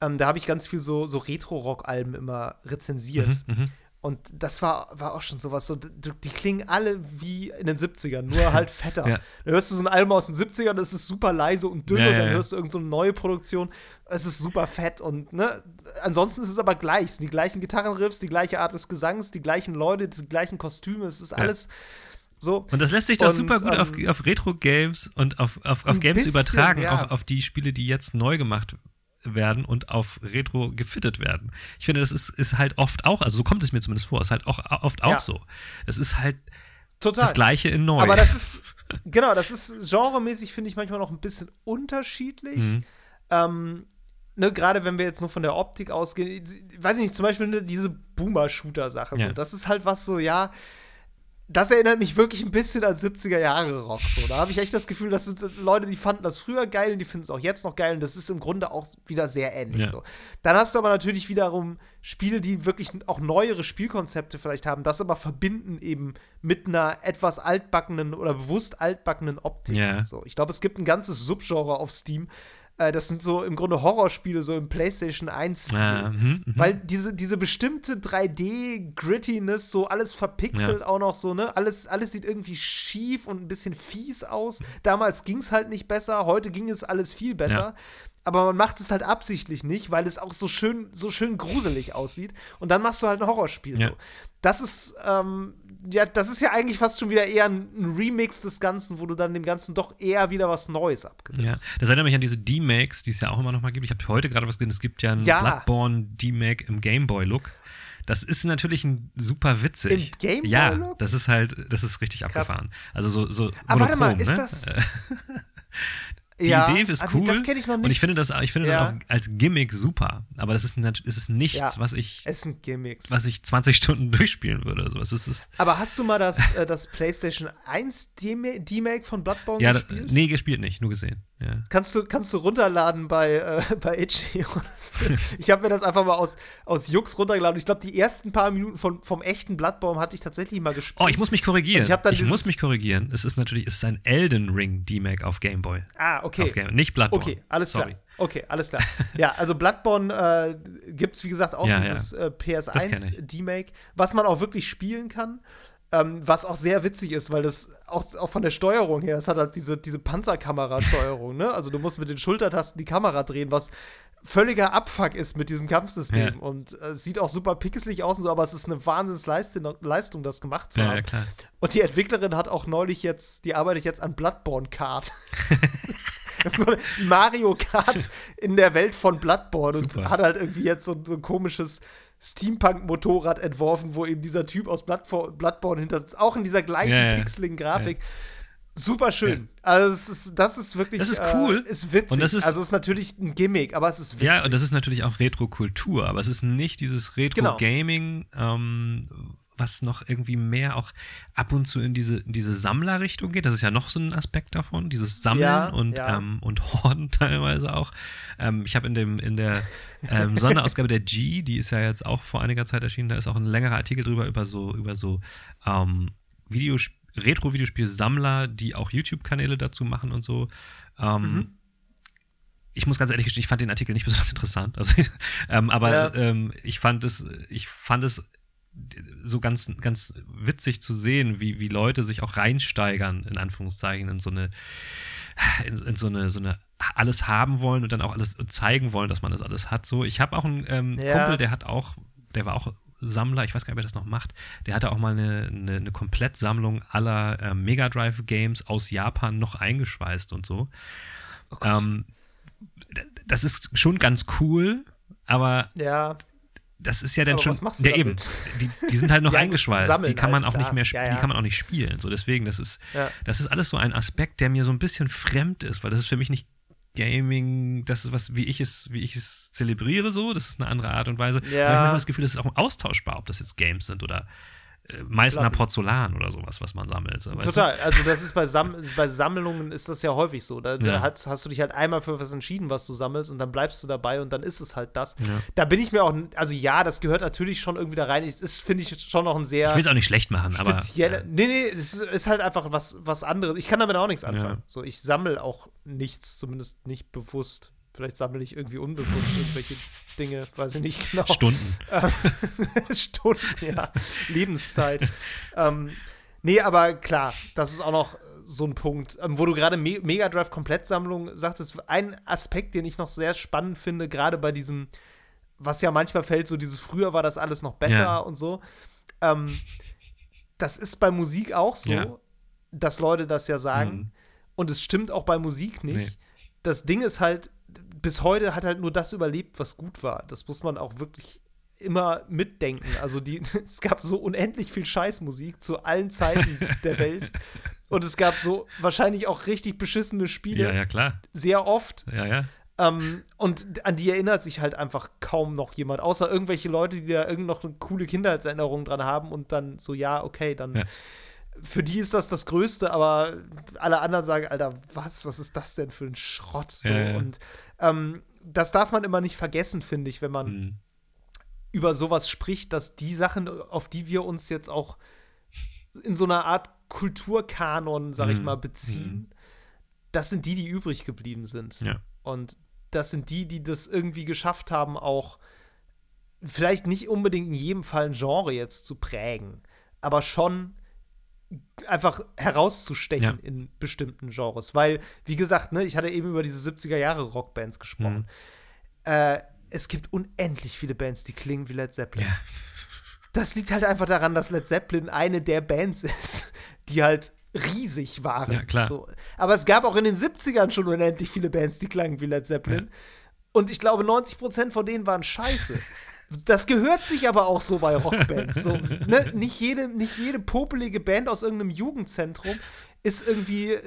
ähm, da habe ich ganz viel so, so Retro-Rock-Alben immer rezensiert. Mhm, mhm. Und das war, war auch schon sowas, so, die, die klingen alle wie in den 70ern, nur halt [laughs] fetter. Ja. Dann hörst du so ein Album aus den 70ern, das ist super leise und dünn Ja, und dann ja. hörst du irgendeine so eine neue Produktion, es ist super fett und ne, ansonsten ist es aber gleich, es sind die gleichen Gitarrenriffs, die gleiche Art des Gesangs, die gleichen Leute, die gleichen Kostüme, es ist alles so. Und das lässt sich doch Und, super gut auf, ähm, auf Retro-Games und auf, auf, auf Games bisschen, übertragen, ja. auf, auf die Spiele, die jetzt neu gemacht werden und auf Retro gefittet werden. Ich finde, das ist, ist halt oft auch, also so kommt es mir zumindest vor, ist halt auch oft auch Ja. so. Es ist halt Total. das Gleiche in neu. Aber das ist, [laughs] genau, das ist genremäßig, finde ich manchmal noch ein bisschen unterschiedlich. Mhm. Ähm, ne, gerade wenn wir jetzt nur von der Optik ausgehen, ich weiß nicht, zum Beispiel ne, diese Boomer-Shooter-Sache. Ja. So, das ist halt was so, ja, das erinnert mich wirklich ein bisschen an 70er Jahre Rock. So. Da habe ich echt das Gefühl, das sind Leute, die fanden das früher geil und die finden es auch jetzt noch geil und das ist im Grunde auch wieder sehr ähnlich. Ja. So. Dann hast du aber natürlich wiederum Spiele, die wirklich auch neuere Spielkonzepte vielleicht haben, das aber verbinden eben mit einer etwas altbackenen oder bewusst altbackenen Optik. Ja. So. Ich glaube, es gibt ein ganzes Subgenre auf Steam. Äh, das sind so im Grunde Horrorspiele, so im PlayStation 1-Stil. Ah, mhm, mhm. Weil diese, diese bestimmte 3D-Grittiness, so alles verpixelt auch noch so, ne? Alles, alles sieht irgendwie schief und ein bisschen fies aus. Damals ging es halt nicht besser, heute ging es alles viel besser. Ja. Aber man macht es halt absichtlich nicht, weil es auch so schön, so schön gruselig aussieht. Und dann machst du halt ein Horrorspiel. Ja. So. Das ist, ähm, ja, das ist ja eigentlich fast schon wieder eher ein, Remix des Ganzen, wo du dann dem Ganzen doch eher wieder was Neues Ja, abgewinnst. das erinnert mich an diese D-Makes, die es ja auch immer noch mal gibt. Ich habe heute gerade was gesehen, es gibt ja einen Ja. Bloodborne D-Make im Gameboy-Look. Das ist natürlich ein super witzig. Im Gameboy-Look? Ja, das ist halt, das ist richtig Krass. abgefahren. Also so, so Aber warte mal, monochrom, ist ne? das- Äh, [laughs] Die Ja, Idee ist ah, cool. Das kenne ich noch nicht. Und ich finde das, ich finde Ja. das auch als Gimmick super. Aber das ist, es ist nichts, Ja. was ich, es sind Gimmicks. was ich 20 Stunden [laughs] durchspielen würde. So, es ist, es, Aber hast du mal das, äh, das PlayStation 1 Dema- D-Make von Bloodborne ja, gespielt? nee, gespielt nicht, nur gesehen. Ja. Kannst du, kannst du runterladen bei, äh, [laughs] bei Itchy. ich habe mir das einfach mal aus, aus Jux runtergeladen. Ich glaube, die ersten paar Minuten von, vom echten Bloodborne hatte ich tatsächlich mal gespielt. Oh, ich muss mich korrigieren. Und ich ich muss mich korrigieren. Es ist natürlich, es ist ein Elden Ring D-Make auf Game Boy. ah, okay. Game, nicht Bloodborne. Okay, alles Sorry. klar. Okay, alles klar. [laughs] ja, also Bloodborne äh, gibt es, wie gesagt, auch Ja, dieses ja. äh, Das kenn PS1 ich. D-Make, was man auch wirklich spielen kann. Ähm, was auch sehr witzig ist, weil das auch, auch von der Steuerung her, es hat halt diese, diese Panzerkamera-Steuerung, ne? Also du musst mit den Schultertasten die Kamera drehen, was völliger Abfuck ist mit diesem Kampfsystem. Ja. Und äh, es sieht auch super pixelig aus und so, aber es ist eine Wahnsinnsleistung, Leistung, das gemacht zu haben. ja, klar. Und die Entwicklerin hat auch neulich jetzt, die arbeitet jetzt an Bloodborne Kart. [laughs] [laughs] Mario Kart in der Welt von Bloodborne und Super. hat halt irgendwie jetzt so, so ein komisches Steampunk-Motorrad entworfen, wo eben dieser Typ aus Bloodborne, Bloodborne hinter sitzt. Auch in dieser gleichen Ja, ja. pixeligen Grafik. Super schön. Also es ist, das ist wirklich Das ist cool. Äh, ist witzig. Und das ist- also es ist natürlich ein Gimmick, aber es ist witzig. Ja, und das ist natürlich auch Retro-Kultur, aber es ist nicht dieses Genau. Retro-Gaming, ähm, was noch irgendwie mehr auch ab und zu in diese, in diese Sammlerrichtung geht. Das ist ja noch so ein Aspekt davon, dieses Sammeln Ja, und, ja. Ähm, und Horden [laughs] teilweise auch. Ähm, ich habe in, dem in der ähm, Sonderausgabe der G, die ist ja jetzt auch vor einiger Zeit erschienen, da ist auch ein längerer Artikel drüber, über so, über so ähm, Videosp Retro-Videospiel-Sammler, die auch YouTube-Kanäle dazu machen und so. Ähm, Mhm. ich muss ganz ehrlich gestehen, ich fand den Artikel nicht besonders [laughs] interessant. Also, ähm, aber Ja. ähm, ich fand es, ich fand es so ganz, ganz witzig zu sehen, wie, wie Leute sich auch reinsteigern, in Anführungszeichen, in so eine, in, in so eine, so eine alles haben wollen und dann auch alles zeigen wollen, dass man das alles hat. So, ich habe auch einen ähm, Ja. Kumpel, der hat auch, der war auch Sammler, ich weiß gar nicht, wer das noch macht, der hatte auch mal eine, eine, eine Komplettsammlung aller äh, Mega Drive Games aus Japan noch eingeschweißt und so. Oh ähm, das ist schon ganz cool, aber ja. Das ist ja dann aber schon. Ja, eben. Die, die, sind halt noch [laughs] ja, eingeschweißt. Sammeln die kann man halt, auch klar. nicht mehr spielen. Ja, ja. Die kann man auch nicht spielen. So, deswegen, das ist, das ist alles so ein Aspekt, der mir so ein bisschen fremd ist, weil das ist für mich nicht Gaming, das ist was, wie ich es, wie ich es zelebriere, so, das ist eine andere Art und Weise. Ja. Aber ich habe das Gefühl, das ist auch austauschbar, ob das jetzt Games sind oder Meißner Klar. Porzellan oder sowas, was man sammelt. Total. Also das ist bei, Sam [laughs] bei Sammlungen ist das ja häufig so. Da, da Ja. hast, hast du dich halt einmal für was entschieden, was du sammelst und dann bleibst du dabei und dann ist es halt das. Ja. Da bin ich mir auch, also ja, das gehört natürlich schon irgendwie da rein. Es ist, finde ich, schon noch ein Du? sehr Ich will es auch nicht schlecht machen, aber. äh, Nee, nee, es ist halt einfach was, was anderes. Ich kann damit auch nichts anfangen. Ja. So, ich sammle auch nichts, zumindest nicht bewusst. Vielleicht sammle ich irgendwie unbewusst irgendwelche Dinge, weiß ich nicht genau. Stunden. [laughs] Stunden, ja. Lebenszeit. ähm, nee, aber klar, das ist auch noch so ein Punkt, ähm, wo du gerade Me Mega Drive Komplettsammlung sagtest. Ein Aspekt, den ich noch sehr spannend finde, gerade bei diesem, was ja manchmal fällt, so dieses früher war das alles noch besser Ja. und so. Ähm, das ist bei Musik auch so, Ja. dass Leute das ja sagen. Mhm. Und es stimmt auch bei Musik nicht. Nee. Das Ding ist halt, bis heute hat halt nur das überlebt, was gut war. Das muss man auch wirklich immer mitdenken. Also die, [laughs] es gab so unendlich viel Scheißmusik zu allen Zeiten der Welt. [laughs] Und es gab so wahrscheinlich auch richtig beschissene Spiele, Ja, ja, klar. sehr oft. Ja, ja. Ähm, und an die erinnert sich halt einfach kaum noch jemand, außer irgendwelche Leute, die da irgend noch eine coole Kindheitserinnerung dran haben und dann so, ja, okay, dann Ja. für die ist das das Größte, aber alle anderen sagen, Alter, was, was ist das denn für ein Schrott? So. Ja, ja. Und ähm, das darf man immer nicht vergessen, finde ich, wenn man Mhm. über sowas spricht, dass die Sachen, auf die wir uns jetzt auch in so einer Art Kulturkanon, sag ich Mhm. mal, beziehen, das sind die, die übrig geblieben sind. Ja. Und das sind die, die das irgendwie geschafft haben, auch vielleicht nicht unbedingt in jedem Fall ein Genre jetzt zu prägen, aber schon einfach herauszustechen Ja. in bestimmten Genres. Weil, wie gesagt, ne, ich hatte eben über diese 70er Jahre Rockbands gesprochen. Mhm. Äh, es gibt unendlich viele Bands, die klingen wie Led Zeppelin. Ja. Das liegt halt einfach daran, dass Led Zeppelin eine der Bands ist, die halt riesig waren. Ja, klar. So. Aber es gab auch in den 70ern schon unendlich viele Bands, die klangen wie Led Zeppelin. Und ich glaube, 90% von denen waren scheiße. [laughs] Das gehört sich aber auch so bei Rockbands. So, ne? nicht, jede, nicht jede popelige Band aus irgendeinem Jugendzentrum ist irgendwie,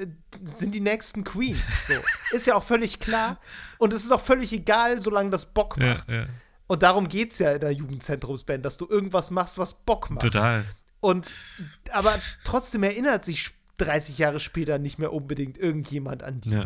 sind die nächsten Queen. So. Ist ja auch völlig klar. Und es ist auch völlig egal, solange das Bock Ja, macht. ja. Und darum geht es ja in der Jugendzentrumsband, dass du irgendwas machst, was Bock macht. Total. Und aber trotzdem erinnert sich 30 Jahre später nicht mehr unbedingt irgendjemand an die. Ja.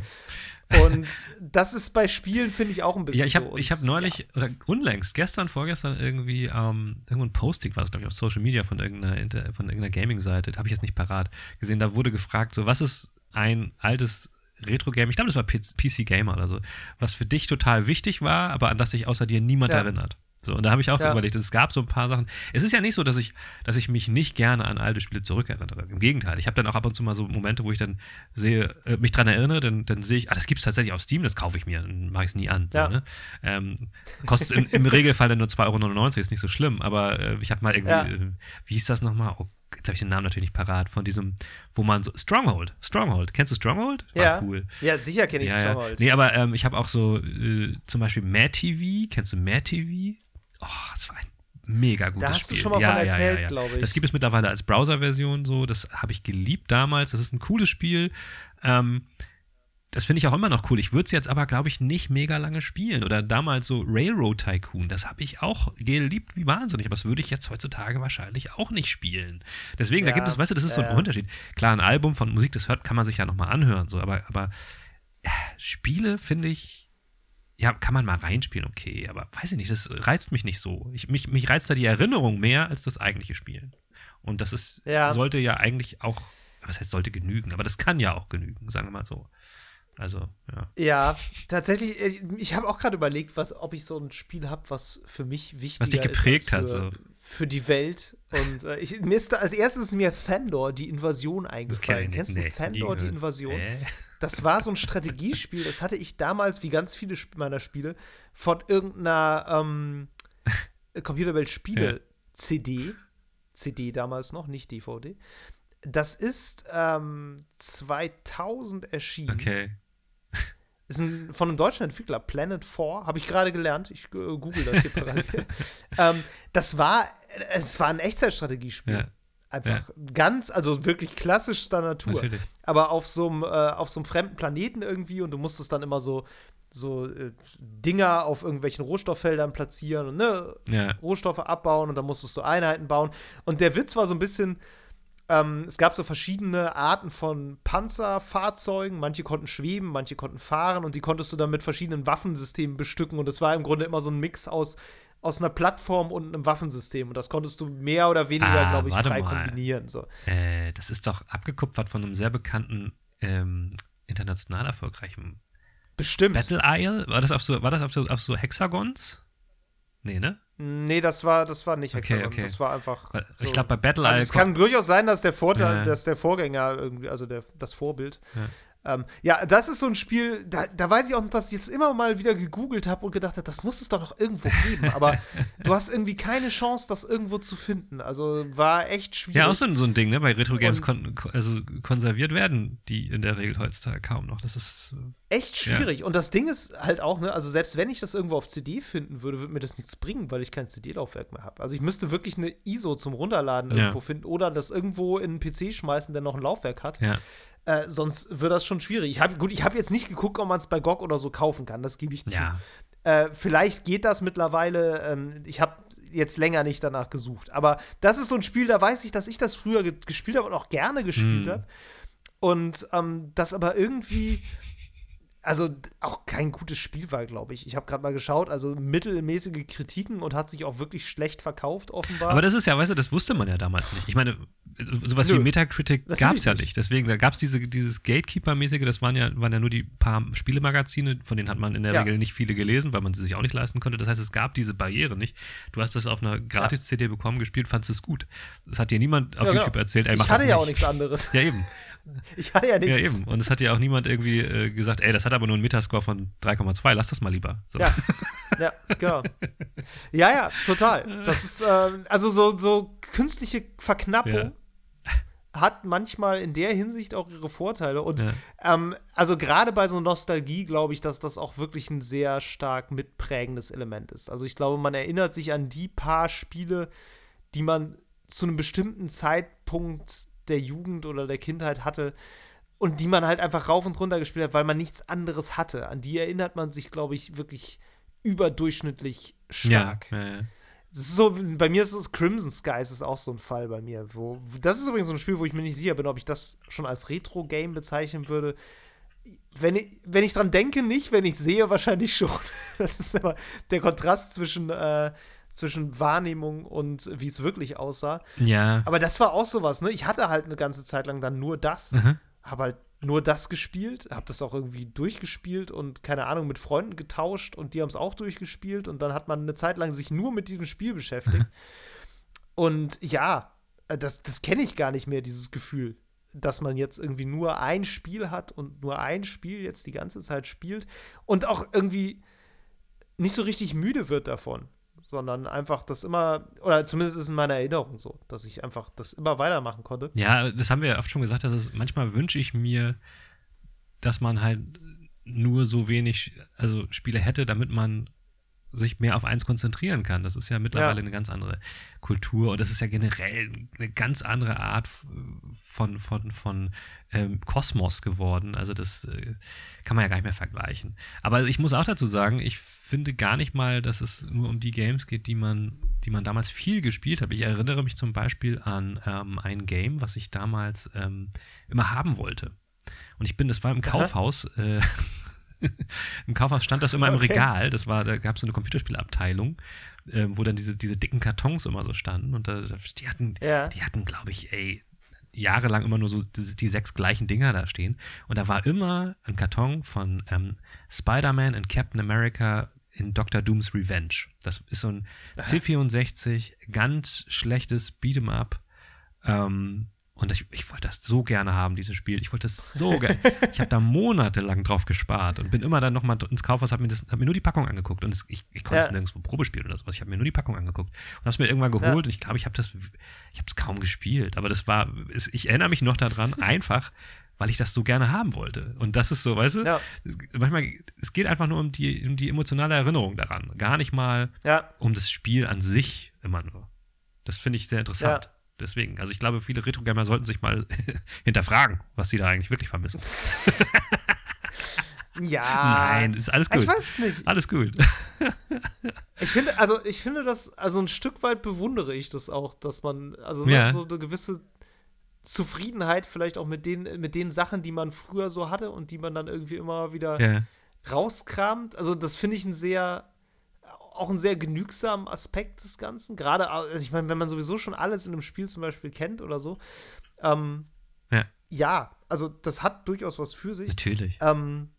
Und das ist bei Spielen, finde ich, auch ein bisschen Ja, ich so. habe ich hab neulich, oder unlängst, gestern, vorgestern irgendwie, ähm, irgendwo ein Posting war es, glaube ich, auf Social Media von irgendeiner, von irgendeiner Gaming-Seite, habe ich jetzt nicht parat gesehen, da wurde gefragt, so, was ist ein altes Retro-Game, ich glaube, das war PC Gamer oder so, was für dich total wichtig war, aber an das sich außer dir niemand Ja. erinnert. So, und da habe ich auch Ja. überlegt, es gab so ein paar Sachen. Es ist ja nicht so, dass ich, dass ich mich nicht gerne an alte Spiele zurückerinnere. Im Gegenteil, ich habe dann auch ab und zu mal so Momente, wo ich dann sehe, äh, mich dran erinnere, dann, dann sehe ich, ah, das gibt es tatsächlich auf Steam, das kaufe ich mir, dann mache ich es nie an. Ja. So, ne? ähm, kostet im, im Regelfall dann nur 2,99 Euro, ist nicht so schlimm, aber äh, ich habe mal irgendwie, Ja. äh, wie hieß das nochmal? Oh, jetzt habe ich den Namen natürlich nicht parat, von diesem, wo man so, Stronghold, Stronghold, kennst du Stronghold? War ja. cool. Ja, sicher kenne ich Ja, ja. Stronghold. Nee, aber ähm, ich habe auch so äh, zum Beispiel Mad TV. Kennst du Mad TV? Oh, das war ein mega gutes Da hast du Spiel. schon mal ja, von erzählt, ja, ja. glaub ich. Das gibt es mittlerweile als Browser-Version so. Das habe ich geliebt damals. Das ist ein cooles Spiel. Ähm, das finde ich auch immer noch cool. Ich würde es jetzt aber, glaube ich, nicht mega lange spielen. Oder damals so Railroad Tycoon, das habe ich auch geliebt wie wahnsinnig. Aber das würde ich jetzt heutzutage wahrscheinlich auch nicht spielen. Deswegen, da Ja, gibt es, weißt du, das ist so ein. Unterschied. Klar, ein Album von Musik, das hört, kann man sich ja nochmal anhören. So, aber, aber äh, Spiele finde ich, ja, kann man mal reinspielen, okay. Aber weiß ich nicht, das reizt mich nicht so. Ich, mich, mich reizt da die Erinnerung mehr als das eigentliche Spielen. Und das ist, Ja. sollte ja eigentlich auch, was heißt sollte genügen, aber das kann ja auch genügen, sagen wir mal so. Also, ja. Ja, tatsächlich, ich, ich habe auch gerade überlegt, was, ob ich so ein Spiel habe, was für mich wichtiger Was dich geprägt ist hat, für, so. für die Welt. Und äh, ich, mir ist da, als erstes ist mir Thandor, die Invasion, eingefallen. Kennst Nee, du Thandor, nie die. Invasion? Äh? Das war so ein Strategiespiel, das hatte ich damals, wie ganz viele meiner Spiele, von irgendeiner ähm, Computerwelt Spiele CD. CD damals noch, nicht DVD. Das ist ähm, 2000 erschienen. Okay. Ist ein, von einem deutschen Entwickler, Planet 4, habe ich gerade gelernt. Ich äh, google das hier parallel. [laughs] ähm, das war, es war ein Echtzeitstrategiespiel. Ja. Einfach ganz, also wirklich klassischster Natur. Natürlich. Aber auf so einem äh, auf so einem fremden Planeten irgendwie und du musstest dann immer so so äh, Dinger auf irgendwelchen Rohstofffeldern platzieren und ne, Ja. Rohstoffe abbauen und dann musstest du Einheiten bauen. Und der Witz war so ein bisschen, ähm, es gab so verschiedene Arten von Panzerfahrzeugen. Manche konnten schweben, manche konnten fahren und die konntest du dann mit verschiedenen Waffensystemen bestücken. Und es war im Grunde immer so ein Mix aus, aus einer Plattform und einem Waffensystem. Und das konntest du mehr oder weniger, Ah, glaube ich, frei mal. kombinieren. So. Äh, das ist doch abgekupfert von einem sehr bekannten, ähm, international erfolgreichen Bestimmt. Battle Isle. War das auf so, war das auf so, auf so Hexagons? Nee, ne? Nee, das war, das war nicht Okay, Hexagon. okay. Das war einfach. So. Ich glaube, bei Battle Also Isle. es kann durchaus sein, dass der Vorteil, Ja. dass der Vorgänger irgendwie, also der, das Vorbild. Ja. Ähm, ja, das ist so ein Spiel, da, da weiß ich auch noch, dass ich jetzt immer mal wieder gegoogelt habe und gedacht habe, das muss es doch noch irgendwo geben. Aber [laughs] du hast irgendwie keine Chance, das irgendwo zu finden. Also war echt schwierig. ja, auch so, ein- so ein Ding, ne? Bei Retro Games Und- kon kon- also konserviert werden die in der Regel heutzutage kaum noch. Das ist. äh, echt schwierig. Und das Ding ist halt auch, ne, also selbst wenn ich das irgendwo auf CD finden würde, würde mir das nichts bringen, weil ich kein CD-Laufwerk mehr habe. Also ich müsste wirklich eine ISO zum Runterladen Ja. irgendwo finden oder das irgendwo in einen PC schmeißen, der noch ein Laufwerk hat. Ja. Äh, sonst wird das schon schwierig. Ich hab, gut, ich habe jetzt nicht geguckt, ob man es bei GOG oder so kaufen kann, das gebe ich zu. Ja. Äh, vielleicht geht das mittlerweile. Ähm, ich habe jetzt länger nicht danach gesucht. Aber das ist so ein Spiel, da weiß ich, dass ich das früher ge gespielt habe und auch gerne gespielt Mhm. habe. Und ähm, das aber irgendwie. Also auch kein gutes Spiel war, glaube ich. Ich habe gerade mal geschaut, also mittelmäßige Kritiken und hat sich auch wirklich schlecht verkauft, offenbar. Aber das ist ja, weißt du, das wusste man ja damals nicht. Ich meine, sowas Nö, wie Metacritic gab es ja nicht. Deswegen, da gab es diese, dieses Gatekeeper-mäßige, das waren ja, waren ja nur die paar Spielemagazine, von denen hat man in der Ja. Regel nicht viele gelesen, weil man sie sich auch nicht leisten konnte. Das heißt, es gab diese Barriere nicht. Du hast das auf einer Gratis-CD bekommen, gespielt, fandest es gut. Das hat dir niemand auf Ja, genau. YouTube erzählt, ey, mach ich hatte ja nicht. auch nichts anderes. Ja, eben. [laughs] Ich hatte ja nichts. Ja, eben. Und es hat dir auch niemand irgendwie äh, gesagt, ey, das hat aber nur einen Metascore von 3,2, lass das mal lieber. So. Ja, ja, genau. [laughs] Ja, ja, total. Das ist, ähm, also so, so künstliche Verknappung Ja. hat manchmal in der Hinsicht auch ihre Vorteile. Und Ja. ähm, also gerade bei so Nostalgie glaube ich, dass das auch wirklich ein sehr stark mitprägendes Element ist. Also ich glaube, man erinnert sich an die paar Spiele, die man zu einem bestimmten Zeitpunkt der Jugend oder der Kindheit hatte und die man halt einfach rauf und runter gespielt hat, weil man nichts anderes hatte. An die erinnert man sich, glaube ich, wirklich überdurchschnittlich stark. Ja, ja, ja. So, bei mir ist es Crimson Skies ist auch so ein Fall bei mir. Wo, das ist übrigens so ein Spiel, wo ich mir nicht sicher bin, ob ich das schon als Retro-Game bezeichnen würde. Wenn ich, wenn ich dran denke, nicht, wenn ich sehe, wahrscheinlich schon. [laughs] Das ist aber der Kontrast zwischen, äh, zwischen Wahrnehmung und wie es wirklich aussah. ja. Aber das war auch sowas, ne? Ich hatte halt eine ganze Zeit lang dann nur das. Mhm. Habe halt nur das gespielt, habe das auch irgendwie durchgespielt und keine Ahnung mit Freunden getauscht und die haben es auch durchgespielt und dann hat man eine Zeit lang sich nur mit diesem Spiel beschäftigt. und ja, äh, das, das kenne ich gar nicht mehr, dieses Gefühl, dass man jetzt irgendwie nur ein Spiel hat und nur ein Spiel jetzt die ganze Zeit spielt und auch irgendwie nicht so richtig müde wird davon, sondern einfach das immer, oder zumindest ist es in meiner Erinnerung so, dass ich einfach das immer weitermachen konnte. Ja, das haben wir ja oft schon gesagt, dass es, manchmal wünsche ich mir, dass man halt nur so wenig, also Spiele hätte, damit man sich mehr auf eins konzentrieren kann. Das ist ja mittlerweile Ja. eine ganz andere Kultur und das ist ja generell eine ganz andere Art von, von, von ähm, Kosmos geworden. Also das äh, kann man ja gar nicht mehr vergleichen. Aber ich muss auch dazu sagen, ich finde gar nicht mal, dass es nur um die Games geht, die man, die man damals viel gespielt hat. Ich erinnere mich zum Beispiel an ähm, ein Game, was ich damals ähm, immer haben wollte. Und ich bin, das war im. Kaufhaus, äh, [laughs] im Kaufhaus stand das immer im Okay. Regal. Das war, da gab es so eine Computerspielabteilung, äh, wo dann diese, diese dicken Kartons immer so standen. Und da, die hatten, Ja. die hatten, glaube ich, ey, jahrelang immer nur so die, die sechs gleichen Dinger da stehen. Und da war immer ein Karton von ähm, Spider-Man und Captain America in Dr. Dooms Revenge. Das ist so ein C64, ganz schlechtes Beat'em Up. Ähm, Und ich, ich wollte das so gerne haben, dieses Spiel. Ich wollte das so [laughs] gerne. ich habe da monatelang drauf gespart und bin immer dann nochmal ins Kaufhaus, habe mir, hab mir nur die Packung angeguckt. Und es, ich, ich konnte es ja. nirgendwo Probe spielen oder sowas. Ich habe mir nur die Packung angeguckt und habe es mir irgendwann geholt. Ja. Und ich glaube, ich habe das, ich habe es kaum gespielt. Aber das war, ich erinnere mich noch daran, [laughs] einfach, weil ich das so gerne haben wollte. Und das ist so, weißt du, ja. manchmal, es geht einfach nur um die, um die emotionale Erinnerung daran. Gar nicht mal um das Spiel an sich immer nur. Das finde ich sehr interessant. Deswegen, also ich glaube, viele Retro-Gamer sollten sich mal [laughs] hinterfragen, was sie da eigentlich wirklich vermissen. [laughs] ja. Nein, ist alles gut. Ich weiß nicht. Alles gut. ich finde, also ich finde das, also ein Stück weit bewundere ich das auch, dass man, also ja. so eine gewisse Zufriedenheit vielleicht auch mit den, mit den Sachen, die man früher so hatte und die man dann irgendwie immer wieder ja. rauskramt. Also das finde ich ein sehr auch ein sehr genügsamen Aspekt des Ganzen. Gerade, also ich meine, wenn man sowieso schon alles in einem Spiel zum Beispiel kennt oder so. Ähm, ja. ja, also das hat durchaus was für sich. Natürlich. Ähm,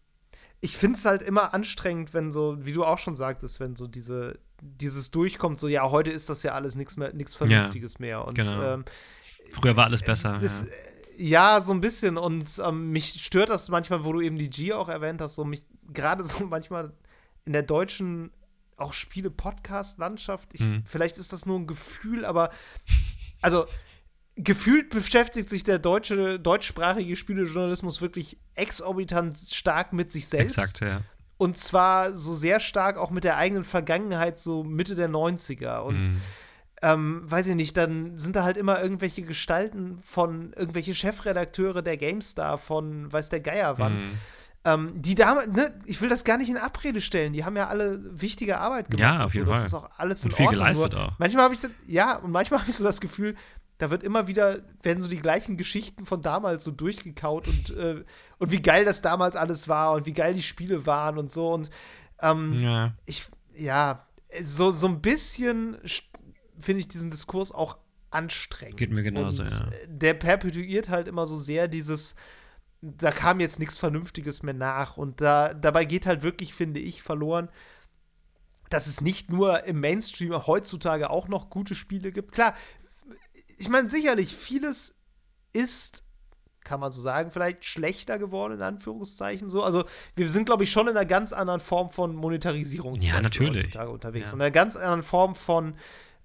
ich finde es halt immer anstrengend, wenn so, wie du auch schon sagtest, wenn so diese, dieses durchkommt, so ja, heute ist das ja alles nichts mehr, nichts Vernünftiges ja, mehr. Und genau. ähm, früher war alles besser. Das, ja. ja. so ein bisschen. Und ähm, mich stört das manchmal, wo du eben die G auch erwähnt hast, so mich gerade so [laughs] manchmal in der deutschen auch Spiele-Podcast-Landschaft. Mhm. Vielleicht ist das nur ein Gefühl, aber also gefühlt beschäftigt sich der deutsche, deutschsprachige Spielejournalismus wirklich exorbitant stark mit sich selbst. Exakt, ja. Und zwar so sehr stark auch mit der eigenen Vergangenheit, so Mitte der 90er. Und mhm. Ähm, weiß ich nicht, dann sind da halt immer irgendwelche Gestalten von irgendwelche Chefredakteure der GameStar von weiß der Geier wann. Mhm ähm, die damals, ne, ich will das gar nicht in Abrede stellen, die haben ja alle wichtige Arbeit gemacht. Ja, auf jeden so. Fall. Das ist auch alles und in viel Ordnung. geleistet Nur, auch. Manchmal habe ich das, ja, und manchmal [laughs] habe ich so das Gefühl, da wird immer wieder, werden so die gleichen Geschichten von damals so durchgekaut und, äh, und wie geil das damals alles war und wie geil die Spiele waren und so. Und ähm, ja. ich, ja, so, so ein bisschen finde ich diesen Diskurs auch anstrengend. Geht mir genauso, und ja. Der perpetuiert halt immer so sehr dieses da kam jetzt nichts Vernünftiges mehr nach. Und da, dabei geht halt wirklich, finde ich, verloren, dass es nicht nur im Mainstream heutzutage auch noch gute Spiele gibt. Klar, ich meine, sicherlich, vieles ist, kann man so sagen, vielleicht schlechter geworden, in Anführungszeichen. So. Also, wir sind, glaube ich, schon in einer ganz anderen Form von Monetarisierung ja, natürlich. heutzutage unterwegs. Ja. Und in einer ganz anderen Form von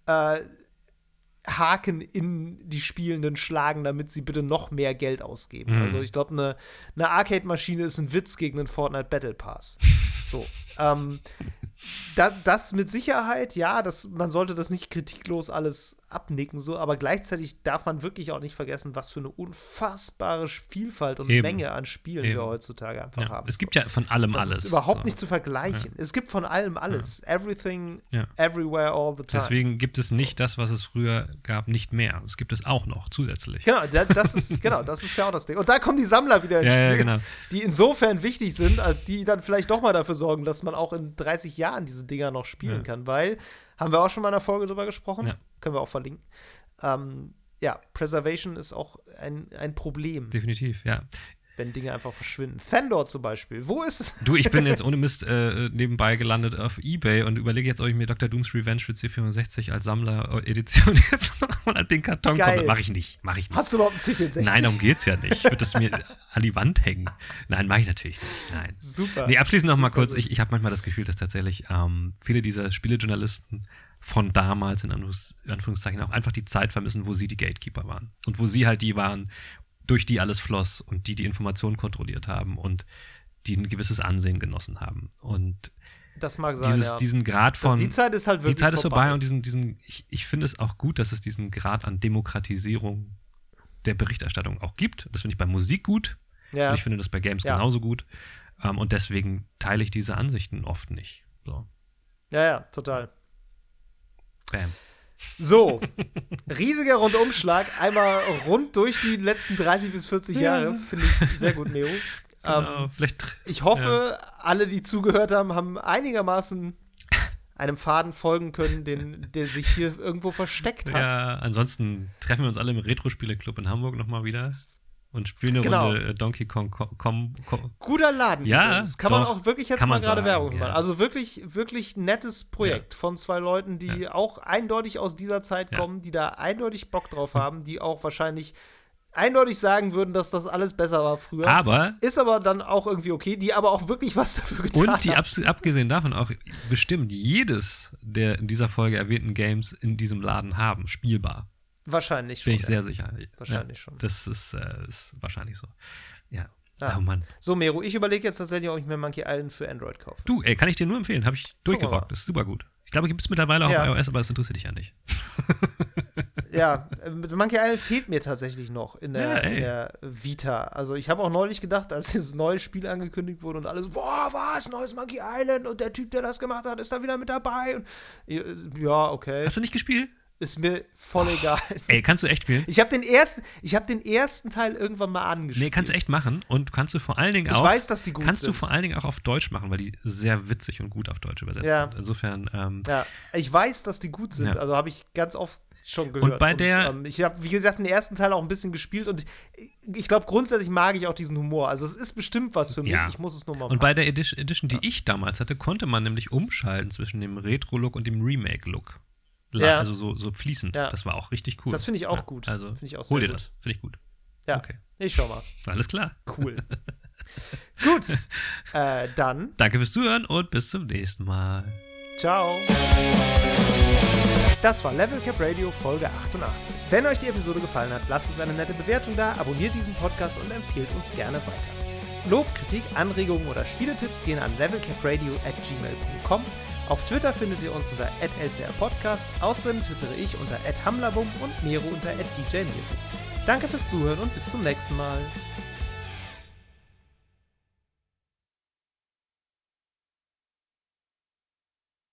äh, Haken in die Spielenden schlagen, damit sie bitte noch mehr Geld ausgeben. Mhm. Also ich glaube, eine, eine Arcade-Maschine ist ein Witz gegen den Fortnite Battle Pass. [laughs] So. ähm, da, das mit Sicherheit, ja, das, man sollte das nicht kritiklos alles abnicken, so, aber gleichzeitig darf man wirklich auch nicht vergessen, was für eine unfassbare Vielfalt und Eben. Menge an Spielen Eben. wir heutzutage einfach Ja. haben. Es gibt ja von allem das alles. ist überhaupt so. nicht zu vergleichen. Es gibt von allem alles. Everything, Ja. everywhere, all the time. Deswegen gibt es nicht das, was es früher gab, nicht mehr. Es gibt es auch noch zusätzlich. Genau, da- das ist, genau, das ist ja auch das Ding. Und da kommen die Sammler wieder ins Ja, ja, Spiel, genau. die insofern wichtig sind, als die dann vielleicht doch mal dafür sorgen, dass man auch in 30 Jahren diese Dinger noch spielen Ja. kann, weil, haben wir auch schon mal in einer Folge drüber gesprochen, Ja. können wir auch verlinken. Ähm, ja, Preservation ist auch ein, ein Problem, Definitiv, ja. Wenn Dinge einfach verschwinden. Fandor zum Beispiel, wo ist es? Du, ich bin jetzt [laughs] ohne Mist äh, nebenbei gelandet auf Ebay und überlege jetzt, ob ich mir Dr. Doom's Revenge für C64 als Sammler-Edition [laughs] jetzt nochmal an den Karton Geil. komme. Mache ich nicht, mache ich nicht. Hast du überhaupt einen C64? Nein, darum geht's ja nicht. Ich würde das mir [laughs] an die Wand hängen. Nein, mache ich natürlich nicht. Nein. Super. Nee, abschließend noch mal Super kurz. Ich, ich habe manchmal das Gefühl, dass tatsächlich ähm, viele dieser Spielejournalisten von damals, in Anführungs- Anführungszeichen, auch einfach die Zeit vermissen, wo sie die Gatekeeper waren. Und wo sie halt die waren, durch die alles floss und die die Informationen kontrolliert haben und die ein gewisses Ansehen genossen haben. Und Das mag sein, dieses, ja. diesen Grad von. die Zeit ist halt die wirklich Zeit ist vorbei und diesen, diesen, ich, ich finde es auch gut, dass es diesen Grad an Demokratisierung der Berichterstattung auch gibt. Das finde ich bei Musik gut. ja. Und ich finde das bei Games Ja. genauso gut. Ähm, und deswegen teile ich diese Ansichten oft nicht. So. ja, ja, total. Bam. So, riesiger Rundumschlag, einmal rund durch die letzten 30 bis 40 Ja. Jahre, finde ich sehr gut, Neo. Genau, Ähm, vielleicht. ich hoffe, alle, die zugehört haben, haben einigermaßen einem Faden folgen können, den, der sich hier irgendwo versteckt hat. Ja, ansonsten treffen wir uns alle im Retro-Spiele-Club in Hamburg nochmal wieder und spielen eine Genau. Runde äh, Donkey Kong. Com, com. Guter Laden. Ja, übrigens. kann man doch, auch wirklich jetzt mal man gerade Werbung ja. machen. Also wirklich, wirklich nettes Projekt von zwei Leuten, die auch eindeutig aus dieser Zeit Ja. kommen, die da eindeutig Bock drauf haben, die auch wahrscheinlich eindeutig sagen würden, dass das alles besser war früher. Aber. Ist aber dann auch irgendwie okay, die aber auch wirklich was dafür getan Und die abs abgesehen davon auch bestimmt jedes der in dieser Folge erwähnten Games in diesem Laden haben, spielbar. Wahrscheinlich schon. Bin ich ja. sehr sicher. Wahrscheinlich ja, schon. Das ist, äh, ist wahrscheinlich so. Ja. Ja. Oh Mann. So, Mero, ich überlege jetzt tatsächlich, ob ich mir Monkey Island für Android kaufe. Du, ey, kann ich dir nur empfehlen. Habe ich durchgerockt. Ist super gut. Ich glaube, gibt es mittlerweile auch Ja. iOS, aber das interessiert dich ja nicht. Ja, [laughs] äh, Monkey Island fehlt mir tatsächlich noch in der, Ja, in der Vita. Also ich habe auch neulich gedacht, als dieses neue Spiel angekündigt wurde und alles, boah, was, neues Monkey Island und der Typ, der das gemacht hat, ist da wieder mit dabei. Und, äh, ja, okay, Hast du nicht gespielt? Ist mir voll egal. Ey, kannst du echt spielen? Ich habe den ersten, ich habe den ersten Teil irgendwann mal angespielt. Nee, kannst du echt machen. Und kannst du vor allen Dingen Ich auch. weiß, dass die gut kannst sind. du vor allen Dingen auch auf Deutsch machen, weil die sehr witzig und gut auf Deutsch übersetzt Ja. sind. Insofern, ähm, Ja, ich weiß, dass die gut sind. Ja. Also habe ich ganz oft schon gehört. bei der- ähm, ich habe, wie gesagt, den ersten Teil auch ein bisschen gespielt und ich, ich glaube, grundsätzlich mag ich auch diesen Humor. Also es ist bestimmt was für mich. Ja. Ich muss es nur mal Und bei der Edition, Edition die ich damals hatte, konnte man nämlich umschalten zwischen dem Retro-Look und dem Remake-Look. Ja. Also so, so fließend. Ja. Das war auch richtig cool. Das finde ich auch Ja, gut. Also Finde ich auch hol dir gut. das. Finde ich gut. Ja, Okay. ich schau mal. Alles klar. Cool. [laughs] gut. Äh, dann, Danke fürs Zuhören und bis zum nächsten Mal. ciao. Das war Level Cap Radio Folge 88. Wenn euch die Episode gefallen hat, lasst uns eine nette Bewertung da, abonniert diesen Podcast und empfehlt uns gerne weiter. Lob, Kritik, Anregungen oder Spieletipps gehen an levelcapradio at gmail.com. Auf Twitter findet ihr uns unter @lcrpodcast. Außerdem twittere ich unter @hamlabum und Mero unter @djmero. Danke fürs Zuhören und bis zum nächsten Mal.